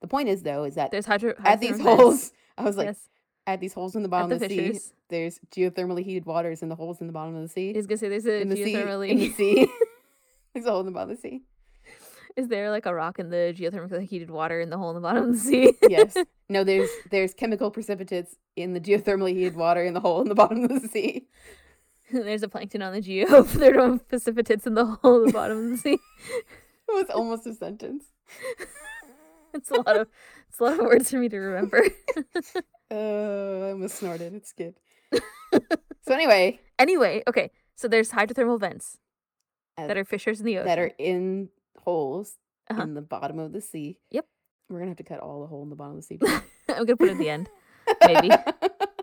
The point is though, is that There's hydro. at these holes, I was like, yes. at these holes in the bottom the of the sea, there's geothermally heated waters in the holes in the bottom of the sea. I was gonna say there's a in the sea, geothermally. in the sea. there's a hole in the bottom of the sea. Is there like a rock in the geothermically heated water in the hole in the bottom of the sea? Yes. No, there's there's chemical precipitates in the geothermally heated water in the hole in the bottom of the sea. there's a plankton on the geothermal precipitates in the hole in the bottom of the sea. It was almost a sentence. It's a lot of it's a lot of words for me to remember. Uh, I almost snorted. It's good. so anyway, anyway, okay. So there's hydrothermal vents that are fissures in the ocean. that are in holes Uh-huh. in the bottom of the sea. Yep. We're gonna have to cut all the hole in the bottom of the sea. I'm gonna put it at the end. Maybe.